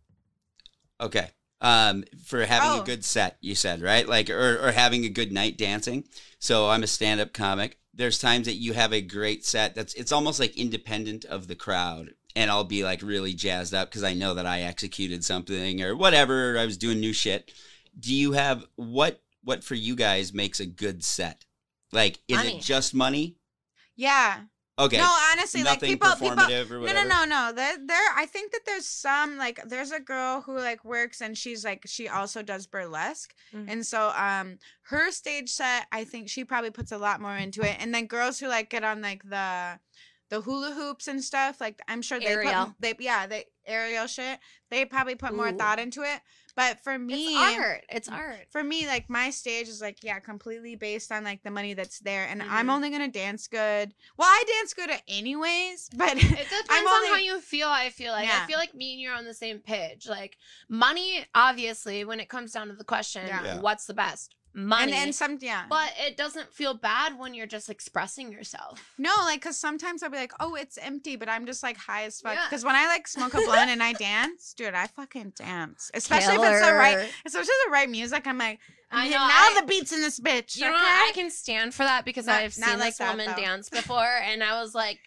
okay. Um for having Oh. a good set, you said, right? Like or or having a good night dancing. So I'm a stand-up comic. There's times that you have a great set that's it's almost like independent of the crowd. And I'll be like really jazzed up because I know that I executed something or whatever. I was doing new shit. Do you have what what for you guys makes a good set? Like is Money. it just money? Yeah. Okay. No, honestly, like Nothing people, people. performative or No, whatever. no, no, no. There, there. I think that there's some like there's a girl who like works and she's like she also does burlesque, Mhm. and so um her stage set I think she probably puts a lot more into it, and then girls who like get on like the the hula hoops and stuff like I'm sure they Aerial. put they yeah they aerial shit they probably put more thought into it. But for me, It's art. It's art. for me, like my stage is like yeah, completely based on like the money that's there, and I'm Mhm. only gonna dance good. Well, I dance good anyways, *laughs* but It depends I'm on how you feel. I feel like Yeah. I feel like me and you're on the same page. Like money, obviously, when it comes down to the question, Yeah. Yeah. what's the best? Money. and and some yeah. but it doesn't feel bad when you're just expressing yourself. no, like because sometimes I'll be like, oh, it's empty, but I'm just like high as fuck. Yeah. Because when I like smoke a blunt and I *laughs* dance, dude, I fucking dance. Especially if it's the right, especially the right music. I'm like, I know, now I- the beats in this bitch. You know, okay? what? I can stand for that because Not- I've seen like this that, woman though. dance before, and I was like,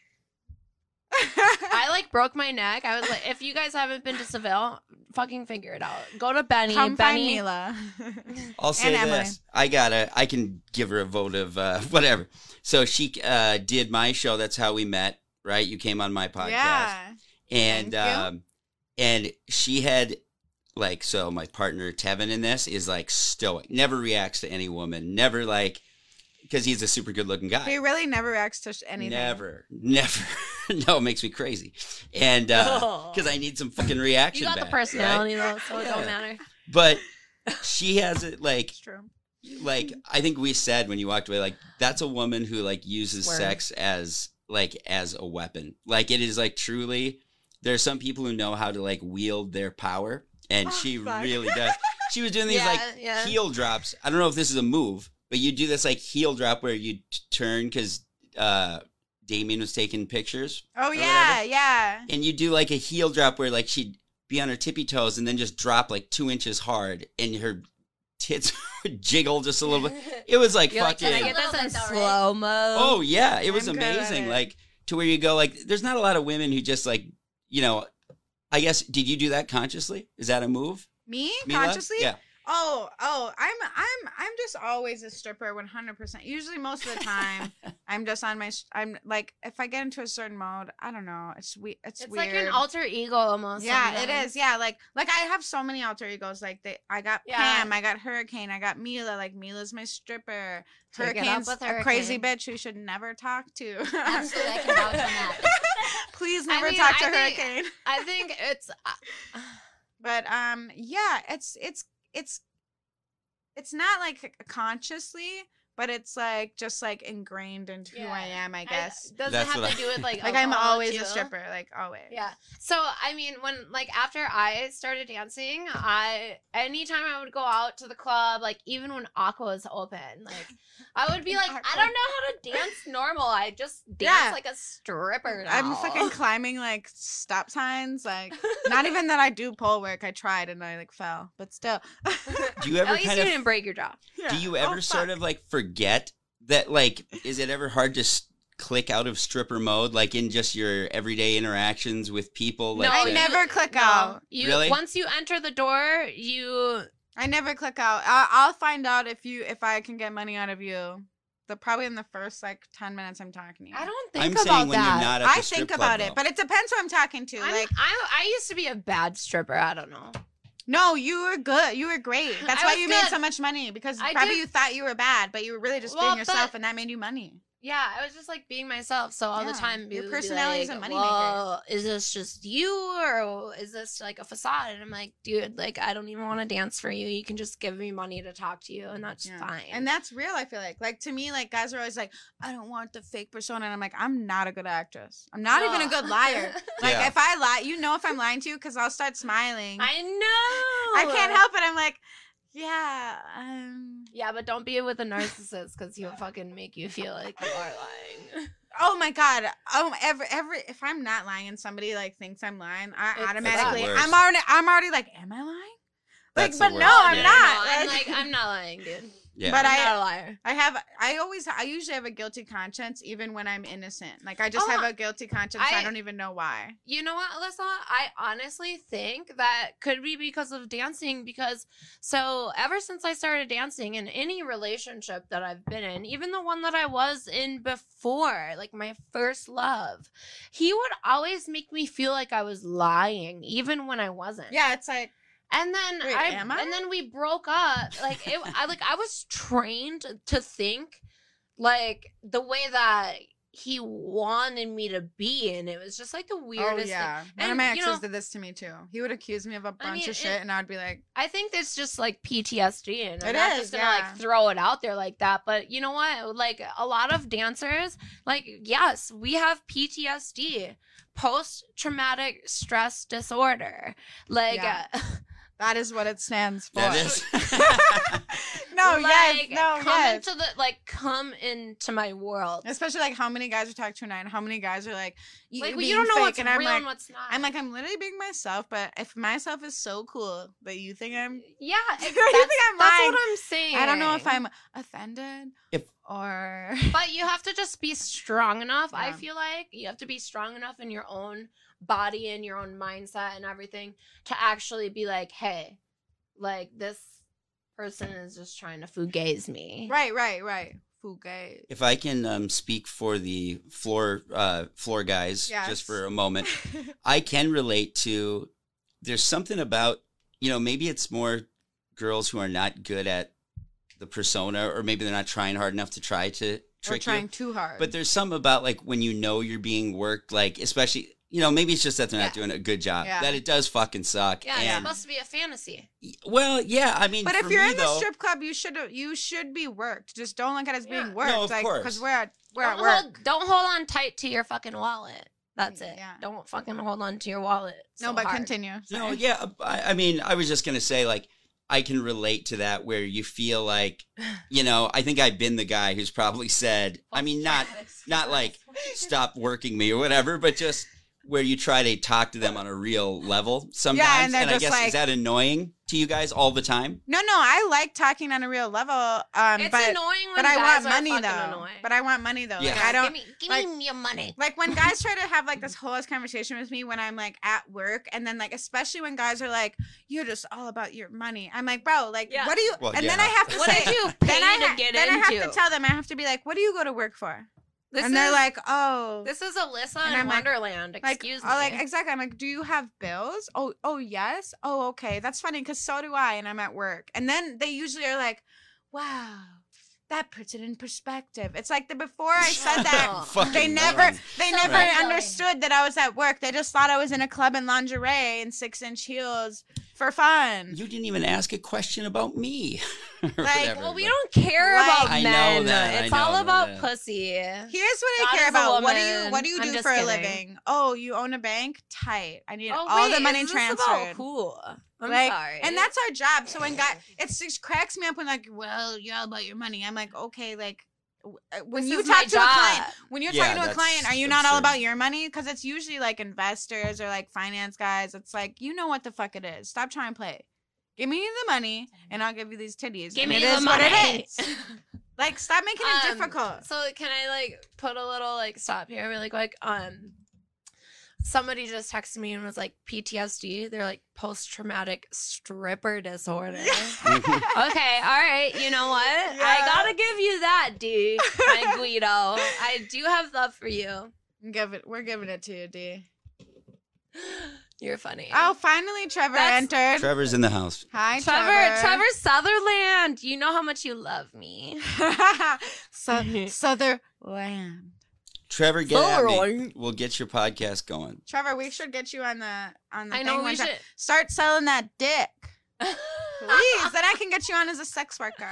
I like broke my neck. I was like, if you guys haven't been to Seville, fucking figure it out. Go to Benny. Come find Benny. Mila. *laughs* I'll say And Emily. I gotta, I can give her a vote of uh, *laughs* whatever. So she uh, did my show. That's how we met, right? You came on my podcast, yeah. and um, and she had like so. My partner Tevin in this is like stoic, never reacts to any woman, never like because he's a super good looking guy. He really never reacts to anything. Never, never. *laughs* no, it makes me crazy, and uh, oh. because I need some fucking reaction. You got back, the right? personality though, so it don't matter. But she has it like It's true. like I think we said when you walked away, like that's a woman who like uses Word. sex as like as a weapon. Like it is like truly. There are some people who know how to like wield their power, and Oh, she fuck. really *laughs* does. She was doing these Yeah, like yeah. heel drops. I don't know if this is a move, but you do this like heel drop where you t- turn because uh, Damien was taking pictures, Oh yeah, whatever. yeah. and you do like a heel drop where like she'd be on her tippy toes and then just drop like two inches hard, and her tits *laughs* would jiggle just a little bit. *laughs* It was like You're like, fucking. can I get this in bit though, right? slow mo? oh yeah, it was I'm amazing. it. Like to where you go like, there's not a lot of women who just like, you know. I guess did you do that consciously? Is that a move? Me Mila? consciously? Yeah. Oh, oh, I'm I'm I'm just always a stripper 100%. Usually most of the time *laughs* I'm just on my I'm like if I get into a certain mode, I don't know. It's we it's, It's weird. like an alter ego almost. yeah, it sometimes. is. Yeah, like like I have so many alter egos. Like they, I got Yeah. Pam, I got Hurricane, I got Mila. Like Mila's my stripper. Take Hurricane's with a crazy bitch who should never talk to. Absolutely, I can vouch on that. *laughs* Please I never mean, talk to I think- Hurricane. I think it's. uh, *sighs* But um, yeah, it's it's it's it's not like consciously, but it's like just like ingrained into who I am. I guess. does That's it have to I- do with like like I'm always too? a stripper. Like always. Yeah. So I mean, when like after I started dancing, I anytime I would go out to the club, like even when Aqua was open, like I would be *laughs* like, I don't know how to dance normal. I just *laughs* dance Yeah. like a stripper. I'm fucking *laughs* climbing like stop signs. Like not even that I do pole work. I tried and I like fell, but still. Do you ever? At ever least kind you of didn't break your jaw. do you Oh, ever sort of like forget that like is it ever hard to s- click out of stripper mode like in just your everyday interactions with people like no, I the- never click no. out. You Really? once you enter the door, you I never click out. I- I'll find out if you if I can get money out of you. The probably in the first like ten minutes I'm talking to you. I don't think I'm about saying when that. you're not at the I strip think club, about though. it, but it depends who I'm talking to. I'm, like, I, I used to be a bad stripper. I don't know. No, you were good. You were great. *laughs* That's I why you made so much money because I probably did- you thought you were bad, but you were really just Well, being yourself, and that made you money. Yeah, I was just like being myself. So all Yeah, the time, your people would personality is like, a moneymaker. Well, is this just you, or is this like a facade? And I'm like, dude, like I don't even want to dance for you. You can just give me money to talk to you, and that's Yeah. fine. And that's real, I feel like. Like to me, like guys are always like, I don't want the fake persona. And I'm like, I'm not a good actress. I'm not even a good liar. *laughs* Like Yeah. if I lie, you know if I'm lying to you because I'll start smiling. I know. I can't help it. I'm like, yeah, um Yeah, but don't be with a *laughs* narcissist because he'll fucking make you feel like you are lying. *laughs* Oh my god. Oh every every if I'm not lying and somebody like thinks I'm lying, I It's automatically. I'm already I'm already like, am I lying? Like, That's the but no, I'm yeah. not. No, I'm like, I'm not *laughs* lying, dude. Yeah But I'm I- not a liar. I have I always I usually have a guilty conscience even when I'm innocent. Like I just Oh, have a guilty conscience. I, I- don't even know why. You know what, Alyssa? I honestly think that could be because of dancing. Because so ever since I started dancing in any relationship that I've been in, even the one that I was in before, like my first love, he would always make me feel like I was lying, even when I wasn't. Yeah, it's like And then Wait, I, I? and then we broke up. Like it, I like I was trained to think like the way that he wanted me to be, and it was just like the weirdest. oh thing. yeah. One And, of my you exes know- did this to me too. He would accuse me of a bunch mean, of shit, it- and I'd be like, I think it's just like PTSD, and I'm not is, just gonna yeah. like throw it out there like that. But you know what? Like a lot of dancers, like yes, we have PTSD, post traumatic stress disorder. Like, Yeah. uh, *laughs* that is what it stands for. that is *laughs* no, like, yes, no, come yes. into the like come into my world. Especially like how many guys are talking to tonight, and how many guys are like, you, Like you're well, you don't know fake, what's and real I'm like, and what's not. I'm like, I'm literally being myself, but if myself is so cool that you think I'm, yeah, *laughs* you think that's, I'm that's lying, what I'm saying. I don't know if I'm offended If- or *laughs* But you have to just be strong enough. I feel like you have to be strong enough in your own body and your own mindset and everything to actually be like, hey, like this person is just trying to fugaze me. right, right, right. Fugate. if i can um, speak for the floor uh, floor guys Yes. just for a moment *laughs* I can relate to there's something about, you know, maybe it's more girls who are not good at the persona or maybe they're not trying hard enough to try to Or trick trying you. too hard. But there's some about like when you know you're being worked, like especially you know, maybe it's just that they're not doing a good job. Yeah. That it does fucking suck. Yeah, it's and, supposed to be a fantasy. well, yeah, I mean, But if you're me, in the strip club, you should you should be worked. Just don't look at it as Yeah. being worked. No, of like course. because we're at we're at Don't work. hold, don't hold on tight to your fucking wallet. That's it. Yeah. Don't fucking hold on to your wallet. no, but hard. continue. No, yeah. Uh, I, I mean, I was just gonna say, like, I can relate to that where you feel like, *sighs* you know, I think I've been the guy who's probably said, I mean, not not like stop working me or whatever, but just where you try to talk to them on a real level sometimes. they're and I guess like- is that annoying to you guys all the time? No, no, I like talking on a real level. Um, It's but annoying when but I guys want are money fucking though. annoying. But I want money though. Like Yeah. I don't give me, give like- me your money. *laughs* like when guys try to have like this whole ass conversation with me when I'm like at work, and then like especially when guys are like, "You're just all about your money." I'm like, bro, like, Yeah. what do you? Well, and then. I have to What say, did you then pay I to ha- get then I have to tell them. I have to be like, "What do you go to work for?" This and is, they're like, "Oh." this is Alyssa And in I'm Wonderland. like, oh, Excuse oh, me. like exactly. I'm like, do you have bills? Oh, oh yes. Oh, okay. That's funny because so do I, and I'm at work. And then they usually are like, "Wow, that puts it in perspective." It's like the before I said *laughs* that, *laughs* they never, moron. they So never right. understood that I was at work. They just thought I was in a club in lingerie and six inch heels for fun. You didn't even ask a question about me. *laughs* or Like, whatever, well, we but- don't care Like- about I know men. that, I It's all about that. pussy. Here's what I care about. What do you. What do you I'm do just for a living? Oh, you own a bank? Tight. I need Oh, all the money is this about transferred. Who? I'm Like, sorry. And that's our job. So when guy, it just cracks me up when like, well, you're all about your money. I'm like, okay, like w- when This you talk my to a client, when you're Yeah, talking to a client, are you not all absurd. about your money? Because it's usually like investors or like finance guys. It's like you know what the fuck it is. Stop trying to play. Give me the money, and I'll give you these titties. Give and me it the is money. what it is. *laughs* Like, stop making it Um, difficult. So can I like put a little like stop here really quick? Um somebody just texted me and was like PTSD. They're like post traumatic stripper disorder. *laughs* okay, all right. You know what? I gotta give you that, D. My *laughs* Guido. I do have love for you. Give it. We're giving it to you, D. *gasps* You're funny. Oh, finally, Trevor That's- entered. Trevor's in the house. Hi, Trevor, Trevor. Trevor Sutherland. You know how much you love me. *laughs* so, Sutherland. Trevor, get at me. We'll get your podcast going. Trevor, we should get you on the on the I thing know one we time. should. Start selling that dick, *laughs* please. then I can get you on as a sex worker.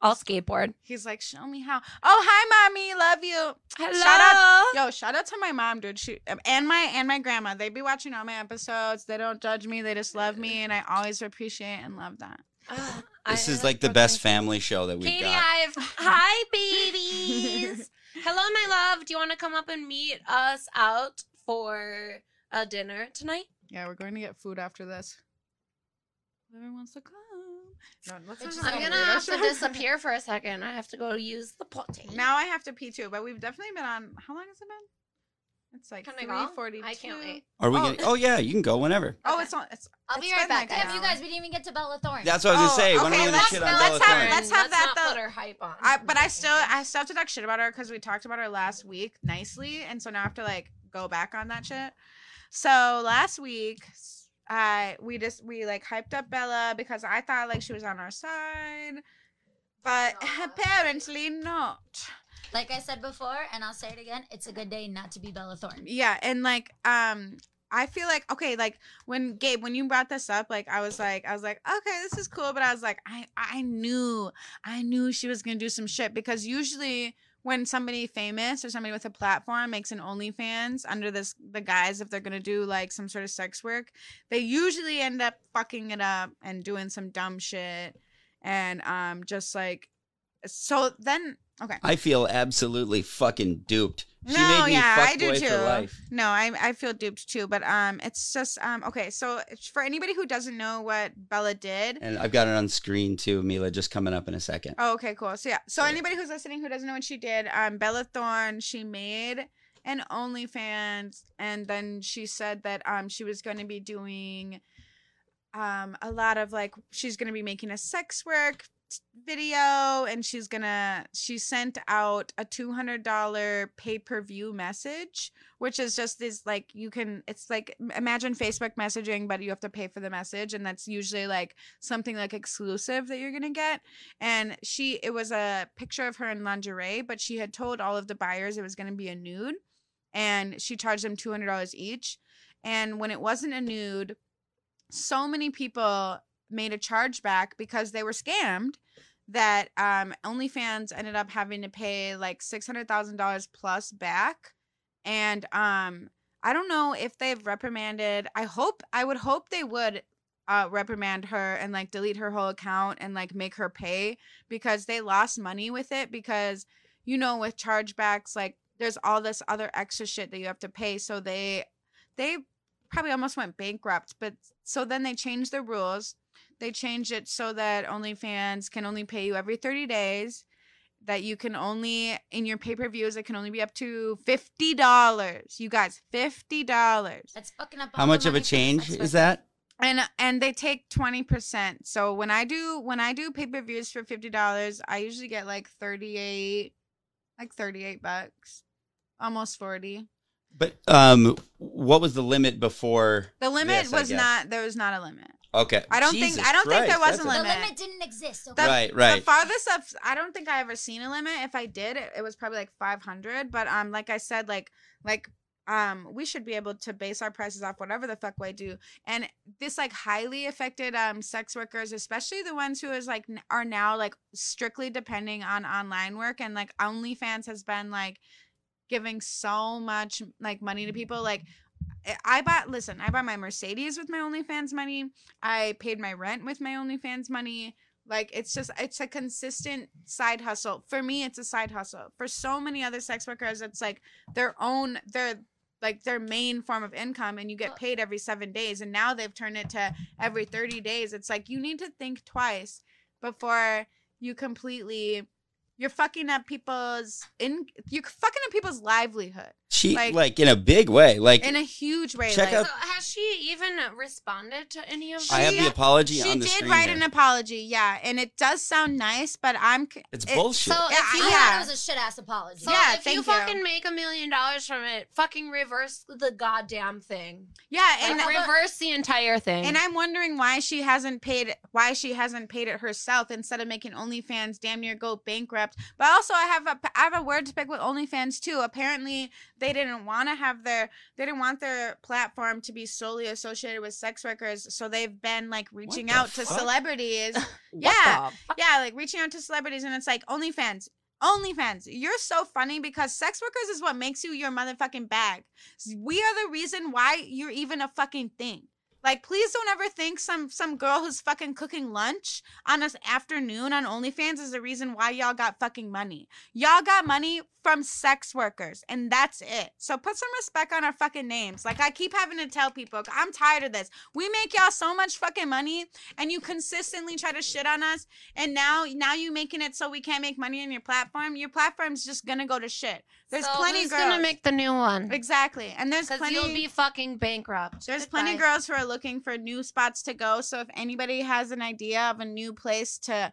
I'll skateboard. He's like, show me how. Oh, hi, mommy, love you. Hello. Shout out, yo, shout out to my mom, dude. She um, and my and my grandma. They be watching all my episodes. They don't judge me. They just love me, and I always appreciate and love that. Ugh, This I is like the best family show that we've Katie got. Ive. Hi, babies. *laughs* Hello, my love. Do you want to come up and meet us out for a dinner tonight? Yeah, we're going to get food after this. Whoever wants to come. No, let's just I'm gonna weird. have to disappear for a second. I have to go use the potty. Now I have to pee too, but we've definitely been on. How long has it been? It's like Can I three go? forty-two. I can't wait. Are we Oh. gonna? Oh yeah, you can go whenever. Oh, it's on. It's. I'll be it's right been back. like Damn, an you hour. guys, we didn't even get to Bella Thorne. That's what I was Oh, gonna say. When are okay, we gonna let's- shit on let's Bella have- Thorne? let's have that not though. put her hype on. I, but I still, I still have to talk shit about her because we talked about her last week nicely, and so now I have to like go back on that shit. So last week, I we just we like hyped up Bella because I thought like she was on our side, but Aw. apparently not. Like I said before, and I'll say it again, it's a good day not to be Bella Thorne. Yeah, and like um I feel like okay, like when Gabe, when you brought this up, like I was like, I was like, okay, this is cool, but I was like, I I knew, I knew she was gonna do some shit because usually when somebody famous or somebody with a platform makes an OnlyFans under this the guise if they're gonna do like some sort of sex work, they usually end up fucking it up and doing some dumb shit, and um just like so then okay. I feel absolutely fucking duped. She no, made me yeah, fuck I do too. No, I I feel duped too, but um, it's just um, okay. So for anybody who doesn't know what Bella did, And I've got it on screen too, Mila, just coming up in a second. oh, okay, cool. So yeah, so Yeah. anybody who's listening who doesn't know what she did, um, Bella Thorne, she made an OnlyFans, and then she said that um, she was going to be doing um a lot of like she's going to be making a sex work video and she's gonna she sent out a $200 pay-per-view message which is just this like you can it's like imagine facebook messaging but you have to pay for the message and that's usually like something like exclusive that you're gonna get. And she it was a picture of her in lingerie but she had told all of the buyers it was gonna be a nude and she charged them $200 each. And when it wasn't a nude so many people made a chargeback because they were scammed that um OnlyFans ended up having to pay like six hundred thousand dollars plus back, and um I don't know if they've reprimanded. I hope I would hope they would uh reprimand her and like delete her whole account and like make her pay because they lost money with it because you know with chargebacks like there's all this other extra shit that you have to pay. So they they probably almost went bankrupt. But so then they changed the rules. They changed it so that OnlyFans can only pay you every 30 days. That you can only in your pay per views, it can only be up to fifty dollars. You guys, fifty dollars. That's fucking up. How much of a money for the change is workers. that? and and they take 20% so when i do when i do pay-per-views for $50 i usually get like 38 like 38 bucks almost 40 But um, what was the limit before? the limit This, was not there was not a limit Okay, I don't think- I don't think there Christ, was a that's The limit. limit didn't exist. the, Okay? Right, the farthest up i don't think i ever seen a limit if i did it, it was probably like 500 but um like i said like like um we should be able to base our prices off whatever the fuck we do and this like highly affected um sex workers especially the ones who is like n- are now like strictly depending on online work and like onlyfans has been like giving so much like money to people like I- I bought listen, I bought my Mercedes with my OnlyFans money. I paid my rent with my OnlyFans money. Like it's just it's a consistent side hustle. For me, it's a side hustle. For so many other sex workers, it's like their own their like their main form of income and you get paid every 7 days and now they've turned it to every 30 days. It's like you need to think twice before you completely you're fucking up people's in you're fucking up people's livelihood She like- like, in a big way. Like in a huge way. Check like, out- So has she even responded to any of I have she- the apology she on the did screen. write here. an apology, yeah, and it does sound nice, but I'm It's it- bullshit. So Yeah, if you I- I yeah. thought it was a shit ass apology. So Yeah, if thank you you. fucking make a million dollars from it, fucking reverse the goddamn thing. Yeah, and Like, reverse the entire thing. and I'm wondering why she hasn't paid why she hasn't paid it herself instead of making OnlyFans damn near go bankrupt. But also I have a I have a word to pick with OnlyFans too. Apparently they didn't want to have their they didn't want their platform to be solely associated with sex workers, so they've been like reaching out to celebrities. *laughs* Yeah. fuck? yeah, like reaching out to celebrities, and it's like OnlyFans. OnlyFans, you're so funny because sex workers is what makes you your motherfucking bag. We are the reason why you're even a fucking thing. Like, please don't ever think some some girl who's fucking cooking lunch on this afternoon on OnlyFans is the reason why y'all got fucking money. Y'all got money from sex workers, and that's it. So put some respect on our fucking names. Like I keep having to tell people, I'm tired of this. We make y'all so much fucking money, and you consistently try to shit on us and now now you making it so we can't make money on your platform your platform's just gonna go to shit there's So plenty who's girls gonna make the new one? exactly and there's plenty you'll be fucking bankrupt. there's Goodbye. plenty girls who are looking for new spots to go so if anybody has an idea of a new place to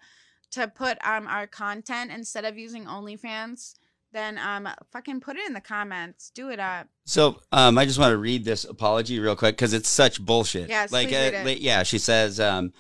to put um our content instead of using onlyfans then um fucking put it in the comments do it up So um, I just want to read this apology real quick because it's such bullshit. Yes, like uh, read it. yeah, she says um,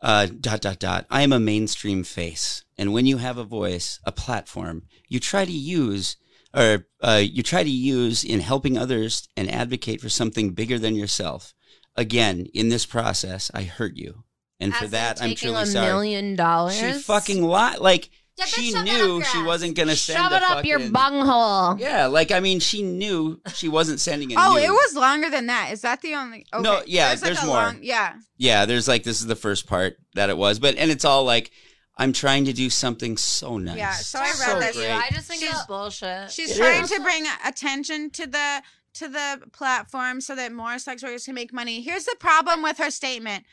uh, dot dot dot. I am a mainstream face, and when you have a voice, a platform, you try to use or uh, you try to use in helping others and advocate for something bigger than yourself. Again, in this process, I hurt you, and for As in that, I'm taking truly a sorry. million dollars. She fucking lied. Like Yeah, she shove that up knew your she ass. wasn't gonna send Shove a it up your fucking- bunghole. Yeah, like I mean, she knew she wasn't sending a oh nude. it was longer than that is that the only okay. No, yeah, like, there's a more. long- yeah Yeah, there's like this is the first part that it was, but and it's all like I'm trying to do something so nice. Yeah, so I read so this. great. I just think She's- it's bullshit. She's It trying is. to bring attention to the to the platform so that more sex workers can make money. Here's the problem with her statement.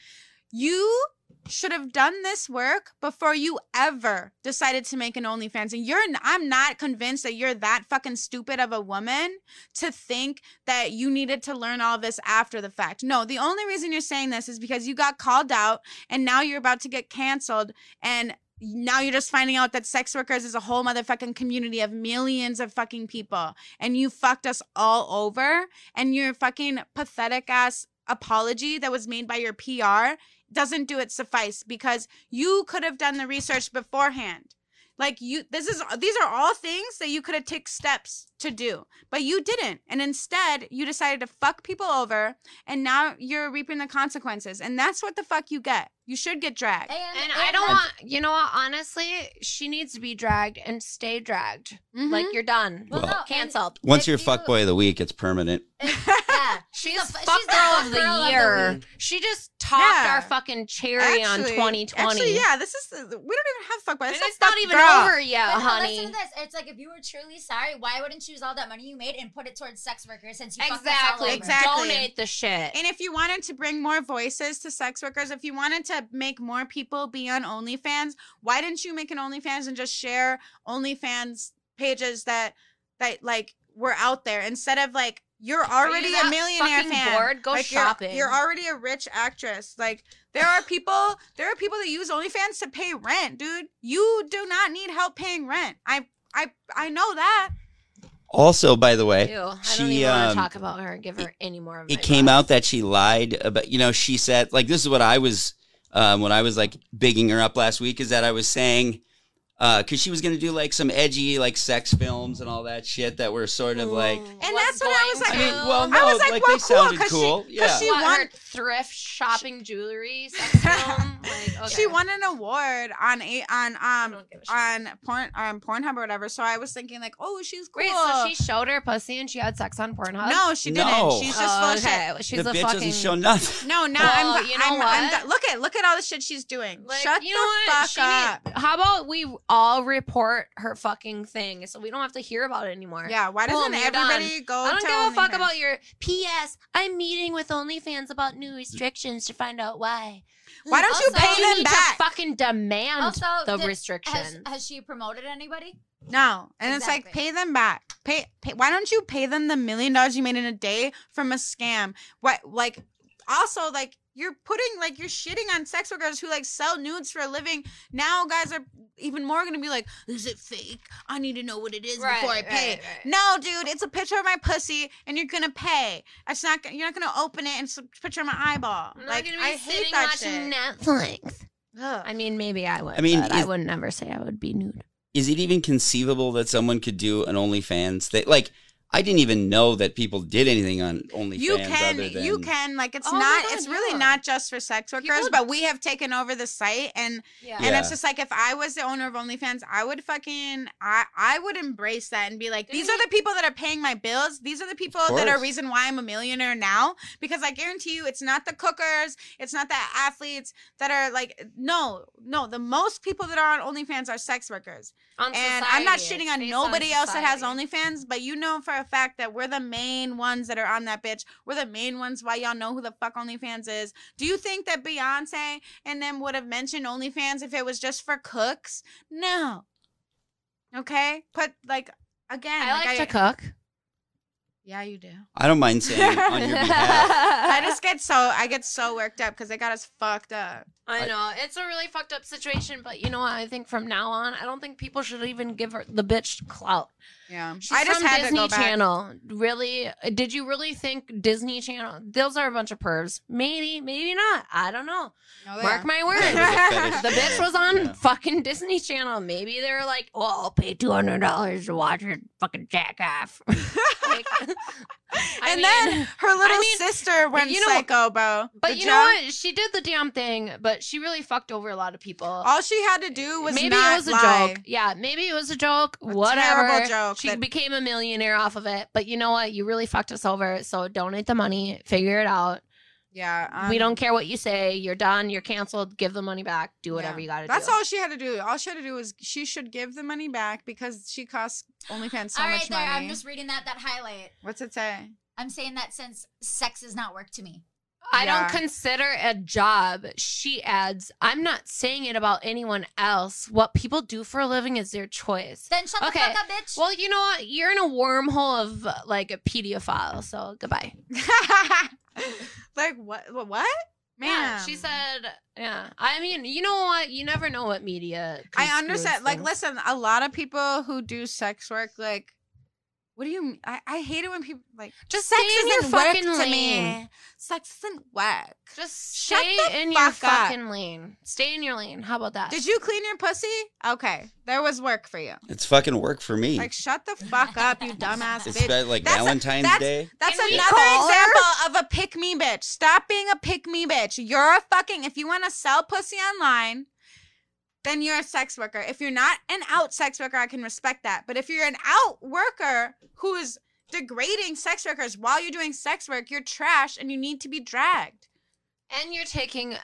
You should have done this work before you ever decided to make an OnlyFans. And you're, I'm not convinced that you're that fucking stupid of a woman to think that you needed to learn all this after the fact. No, the only reason you're saying this is because you got called out and now you're about to get canceled and now you're just finding out that sex workers is a whole motherfucking community of millions of fucking people and you fucked us all over and your fucking pathetic ass apology that was made by your PR doesn't do it suffice because you could have done the research beforehand. Like you this is these are all things that you could have taken steps to do, but you didn't. And instead, you decided to fuck people over and now you're reaping the consequences. And that's what the fuck you get. You should get dragged. And, and I don't want, you know what? Honestly, she needs to be dragged and stay dragged. Mhm. Like you're done. Well, Well, no, Canceled. Once you're you- fuckboy of the week, it's permanent. *laughs* *laughs* Yeah, She's the- fuck she's the girl fuck of the girl of the year. she just topped Yeah. our fucking cherry on 2020. Actually, yeah, this is we don't even have fuck buddies. And it's not fuck even girl. over yet, But no, honey. listen to this. It's like if you were truly sorry, why wouldn't you use all that money you made and put it towards sex workers since you fucked all Exactly. Exactly. Donate the shit. And if you wanted to bring more voices to sex workers, if you wanted to make more people be on OnlyFans, why didn't you make an OnlyFans and just share OnlyFans pages that that like were out there instead of like you're Are already you a millionaire fan. bored? Go Like, you're- shopping. You're, already a rich actress. Like there are people, there are people that use OnlyFans to pay rent, dude. You do not need help paying rent. I I I know that. Also, by the way, Ew, I don't she, even want um, to talk about her. Give her any more of it came out that she lied about you know she said like this is what i was um, when i was like bigging her up last week is that i was saying because she was gonna do like some edgy like sex films and all that shit that were sort of like And that's what I was like- i mean well no I was like, like well, they cool, sounded 'cause she- cool 'cause yeah she What, won- thrift shopping jewelry sex *laughs* film. Like, okay. She won an award on a on um a on porn on Pornhub or whatever. So I was thinking like, oh, she's cool. Wait, so she showed her pussy and she had sex on Pornhub? no, she didn't. No. She's just Oh, full of shit. okay. She's the a bitch fucking. doesn't show nothing No, no, Well, I'm. you know I'm, I'm what? do- look at look at all the shit she's doing. Like, Shut you the know what? fuck She up. how about we all report her fucking thing so we don't have to hear about it anymore? yeah, why doesn't Boom, you're done. everybody go? I don't to give a fuck about your P.S. I'm meeting with OnlyFans about new restrictions to find out why. Why don't hmm. you pay you them need back? to fucking demand Also, the did- restrictions. Has, has she promoted anybody? No, and it's like pay them back. Pay, pay. Why don't you pay them the million dollars you made in a day from a scam? What like also like you're putting like you're shitting on sex workers who like sell nudes for a living. Now guys are even more gonna be like, is it fake? I need to know what it is Right, before I pay. right. No, dude, it's a picture of my pussy, and you're gonna pay. It's not. gonna- You're not gonna open it and it's a picture of my eyeball. I'm not like gonna be I hate that shit. Netflix. Ugh. I mean, maybe I would. I mean, but I is- would never say I would be nude. is it even conceivable that someone could do an OnlyFans? That like, I didn't even know that people did anything on OnlyFans. You can, other than, you can, like it's Oh not. God, it's really not just for sex workers, People- but we have taken over the site, and Yeah. and Yeah. it's just like if I was the owner of OnlyFans, I would fucking, I I would embrace that and be like, these are the people that are paying my bills. These are the people that are reason why I'm a millionaire now. Because I guarantee you, it's not the cookers, it's not the athletes that are like, no, no. The most people that are on OnlyFans are sex workers. On And I'm not shitting on based nobody else that has. OnlyFans, but you know for a fact that we're the main ones that are on that bitch. We're the main ones why y'all know who the fuck OnlyFans is. Do you think that Beyonce and them would have mentioned OnlyFans if it was just for cooks? No. Okay? But like again, I like I- to cook. Yeah, you do. I don't mind saying on your behalf. *laughs* *laughs* I just get so I get so worked up because they got us fucked up. I I- know it's a really fucked up situation, but you know what? I think from now on, I don't think people should even give her the bitch clout. Yeah. She's I just from had Disney to go back. Channel. Really? Uh, did you really think Disney Channel? Those are a bunch of pervs. Maybe, maybe not. I don't know. No, Mark are. my *laughs* words. the bitch was on Yeah. fucking Disney Channel. Maybe they're like, "Oh, I'll pay two hundred dollars to watch her fucking jack off." *laughs* Like, I and mean- then her little mean, sister went you know- psycho, bro. But Did you know what? She did the damn thing, but she really fucked over a lot of people. All she had to do was maybe it was a lie. joke. Yeah, maybe it was a joke. A whatever. terrible joke She that- became a millionaire off of it. But you know what? You really fucked us over. So donate the money. Figure it out. Yeah, we um, don't care what you say. You're done. You're canceled. Give the money back. Do whatever yeah. you got to do. That's all she had to do. All she had to do was she should give the money back because she costs OnlyFans so All right, much there. money. I'm just reading that that highlight. What's it say? I'm saying that since sex is not work to me. I Yeah. don't consider a job. She adds, I'm not saying it about anyone else. What people do for a living is their choice. Then shut Okay, the fuck up, bitch. Well, you know what? You're in a wormhole of like a pedophile. So goodbye. *laughs* *laughs* like what? What? what? Man, Yeah, she said, yeah. I mean, you know what? You never know what media. I understand. Like, things. listen, a lot of people who do sex work, like, what do you? mean? I I hate it when people like Just sex stay in your fucking to lane. me. Sex isn't work. Just Shut stay the in your fuck up. fucking lane. Stay in your lane. How about that? Did you clean your pussy? Okay, there was work for you. It's fucking work for me. Like, shut the fuck up, you *laughs* dumbass it's bitch. about, like That's a- Valentine's that's- Day. That's Can another example of a pick me bitch. Stop being a pick me bitch. You're a fucking if you want to sell pussy online, then you're a sex worker. If you're not an out sex worker, I can respect that. But if you're an out worker who is degrading sex workers while you're doing sex work, you're trash and you need to be dragged. And you're taking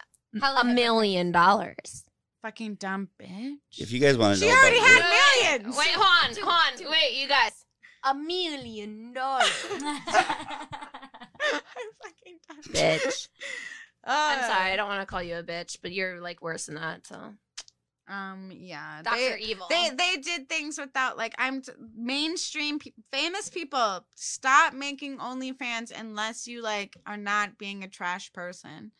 a million dollars. Fucking dumb bitch. If you guys want to know, She know, already about had Wood- millions. Wait, hold on, hold on. Wait, you guys. A million dollars, *laughs* *laughs* I'm fucking done. bitch. *laughs* I'm Uh, sorry, I don't want to call you a bitch, but you're like worse than that. So, Um, yeah. Doctor They, Evil. they they did things without like I'm t- mainstream pe- famous people stop making OnlyFans unless you like are not being a trash person.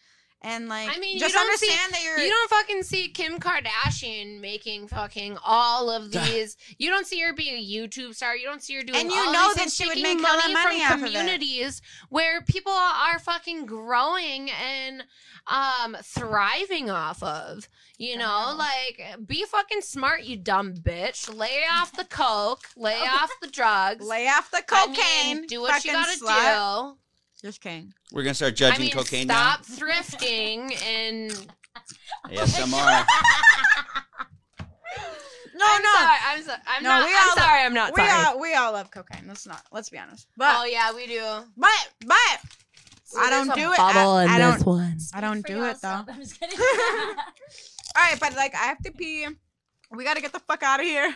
And like I mean, you just don't see- understand that you're You don't fucking see Kim Kardashian making fucking all of *laughs* these. You don't see her being a YouTube star. You don't see her doing. And you all know these that she would make money, money from off of it. communities where people are fucking growing and um thriving off of. You know, Wow. like be fucking smart, you dumb bitch. Lay off the coke. Lay *laughs* off the drugs. lay off the I mean, cocaine. do what you gotta slut. do. Just kidding. We're gonna start judging I judging mean, cocaine stop thrifting and *laughs* now. ASMR. *laughs* No, I'm no. Sorry, I'm, so, I'm No, not. we I'm all- sorry. I'm not we sorry. all we all love cocaine. Let's not. Let's be honest. But oh yeah, we do. but but I don't do it. I, I don't. one. I don't do it yourself. though. I'm just *laughs* kidding. All right, but like I have to pee. We gotta get the fuck out of here.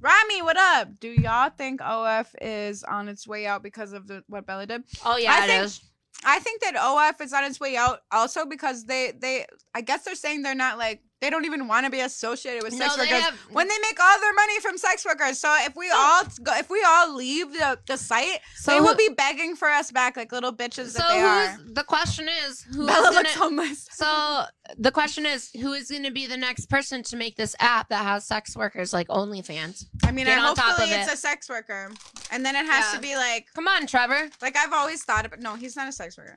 Rami, what up? Do y'all think OF is on its way out because of the what Bella did? Oh yeah, I it think- is. I think that OF is on its way out also because they they I guess they're saying they're not like they don't even want to be associated with sex No, they workers have. when they make all their money from sex workers. So if we all go, if we all leave the, the site, so they will be begging for us back like little bitches So that they are. who's, the question is who's Bella gonna, looks homeless. *laughs* So the question is who is going to be the next person to make this app that has sex workers like OnlyFans? I mean, get I on top hopefully of it's it. a sex worker, and then it has Yeah. to be like Come on, Trevor. like I've always thought about. No, he's not a sex worker.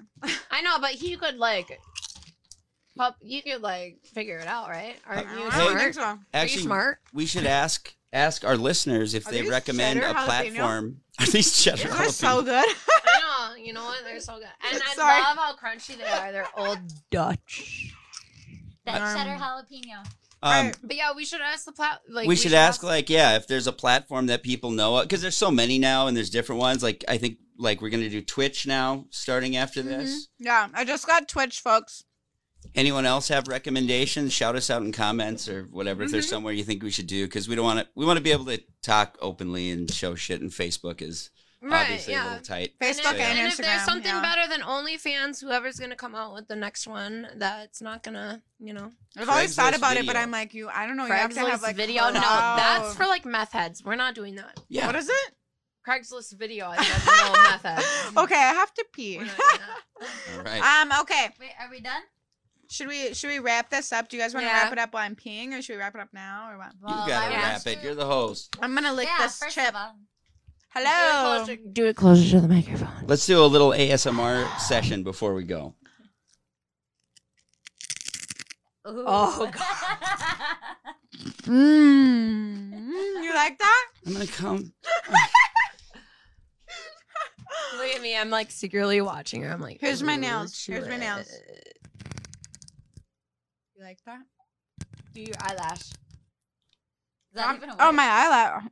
I know, but he could like. Pup, you could like figure it out, right? Aren't you don't smart? think so. Are you Actually, smart? we should ask ask our listeners if Are they these recommend cheddar a jalapeno? platform. *laughs* Are these cheddar These are so jalapeno? good. I know. You know what? They're so good, and I Sorry. love how crunchy they are. They're old Dutch. that Um, cheddar jalapeno. Um, Right. But yeah, we should ask the plat. Like we should ask like yeah if there's a platform that people know of because there's so many now and there's different ones like i think like we're gonna do twitch now starting after this Yeah, I just got Twitch, folks. Anyone else have recommendations shout us out in comments or whatever if there's Mhm. somewhere you think we should do because we don't want to we want to be able to talk openly and show shit and facebook is right. obviously a Yeah. little tight And Facebook if, and, and Instagram. if there's something yeah. better than OnlyFans, whoever's gonna come out with the next one, that's not gonna, you know, I've always thought Craigslist about it, but video. I'm like, you. I don't know. You have to have Craigslist like video. No, cloud. that's for like meth heads. We're not doing that. yeah What is it? Craigslist video. I said *laughs* no meth heads. okay, I have to pee. We're not doing that. all right um. Okay. Wait, are we done? Should we should we wrap this up? Do you guys want to Yeah. wrap it up while I'm peeing, or should we wrap it up now, or what? you Well, gotta I wrap want it to- you're the host I'm gonna lick yeah, this first chip. Of all, Do it Hello. closer- Do it closer to the microphone. let's do a little asmr session before we go Oh, god. Mmm. You like that? i'm gonna come Look at me. I'm like secretly watching her. I'm like, Here's my "Ooh, nails. Here's my shit." nails. You like that? Do your eyelash. Is that even a oh my eyelash.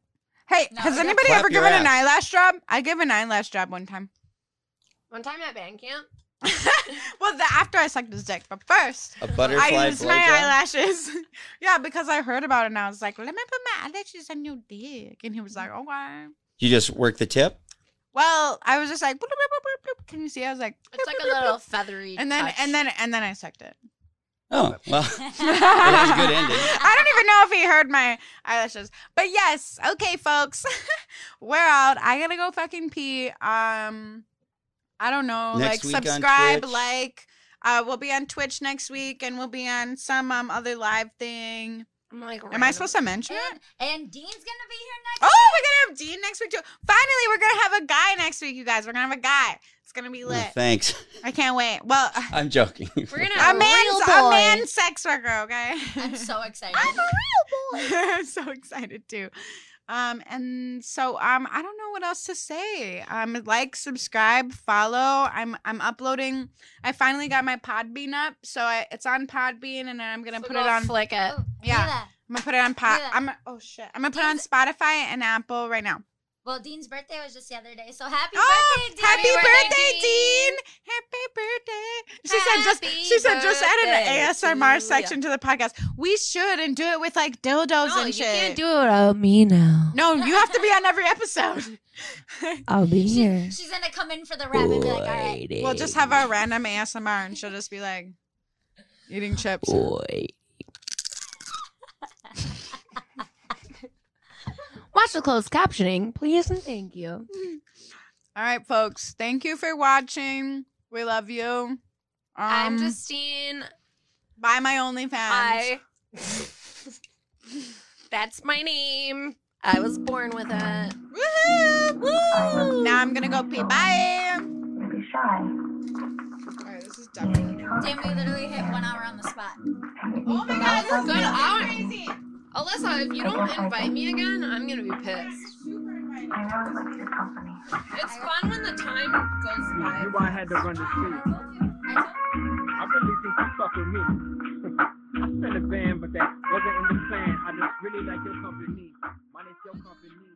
Hey, No, has yeah. anybody Clap ever your given an ass. eyelash job? I gave an eyelash job one time. *laughs* One time at band camp. *laughs* well, the, after I sucked his dick, but first a butterfly I used my blowjob? eyelashes. *laughs* yeah, because I heard about it and I was like, let me put my eyelashes on your dick, and he was like, okay. you just work the tip Well, I was just like, bloop, bloop, bloop, bloop, bloop. can you see? I was like, It's like bloop, a bloop, little bloop. feathery. and then touch. and then and then I sucked it. Oh well *laughs* *laughs* it was a good ending. I don't even know if he heard my eyelashes. But yes, okay, folks. *laughs* We're out. I gotta go fucking pee. Um I don't know. Next like on subscribe, Twitch. like uh we'll be on Twitch next week and we'll be on some um other live thing. I'm like, Am I supposed to mention it? and, and Dean's gonna be here next. Week. Oh, we're gonna have Dean next week too. Finally, we're gonna have a guy next week, you guys. We're gonna have a guy. It's gonna be lit. thanks I can't wait. Well, *laughs* i'm joking We're gonna a have a man's a man sex worker, okay? I'm so *laughs* excited. I'm a real boy. *laughs* I'm so excited too. Um, and so um, I don't know what else to say. Um, like, subscribe, follow. I'm I'm uploading. I finally got my Podbean up, so I, it's on Podbean, and I'm gonna So put it on. Flick it. Oh, Yeah. I'm gonna put it on Pod. Yeah. I'm oh shit. I'm gonna put it on Spotify and Apple right now. Well, Dean's birthday was just the other day, so happy Oh, birthday, Dean! happy Happy birthday, birthday, Dean! Happy birthday! She said just she said just added birthday an to ASMR ya. section to the podcast. We should and do it with like dildos No, and shit. you can't do it without me now. no, you have to be on every episode. *laughs* I'll be She- here. she's gonna come in for the rap and be like, all right. we'll just have our random ASMR and she'll just be like eating chips. Boy. Watch the closed captioning, please and thank you. All right, folks. Thank you for watching. We love you. Um, I'm Justine. buy my OnlyFans. I. *laughs* That's my name. I was born with it. Woohoo! Woo! Now I'm gonna go pee. Bye. Maybe shy. All right, this is definitely. Damn, we literally hit one hour on the spot. Oh my god, this is Good hour. crazy. Alyssa, if you don't invite me again, I'm gonna be pissed. I really like your company. It's fun when the time goes by. You why I had to run the street. I really think you fuck with me. *laughs* I sent a band, but that wasn't in the plan. I just really like your company. Mine is your company.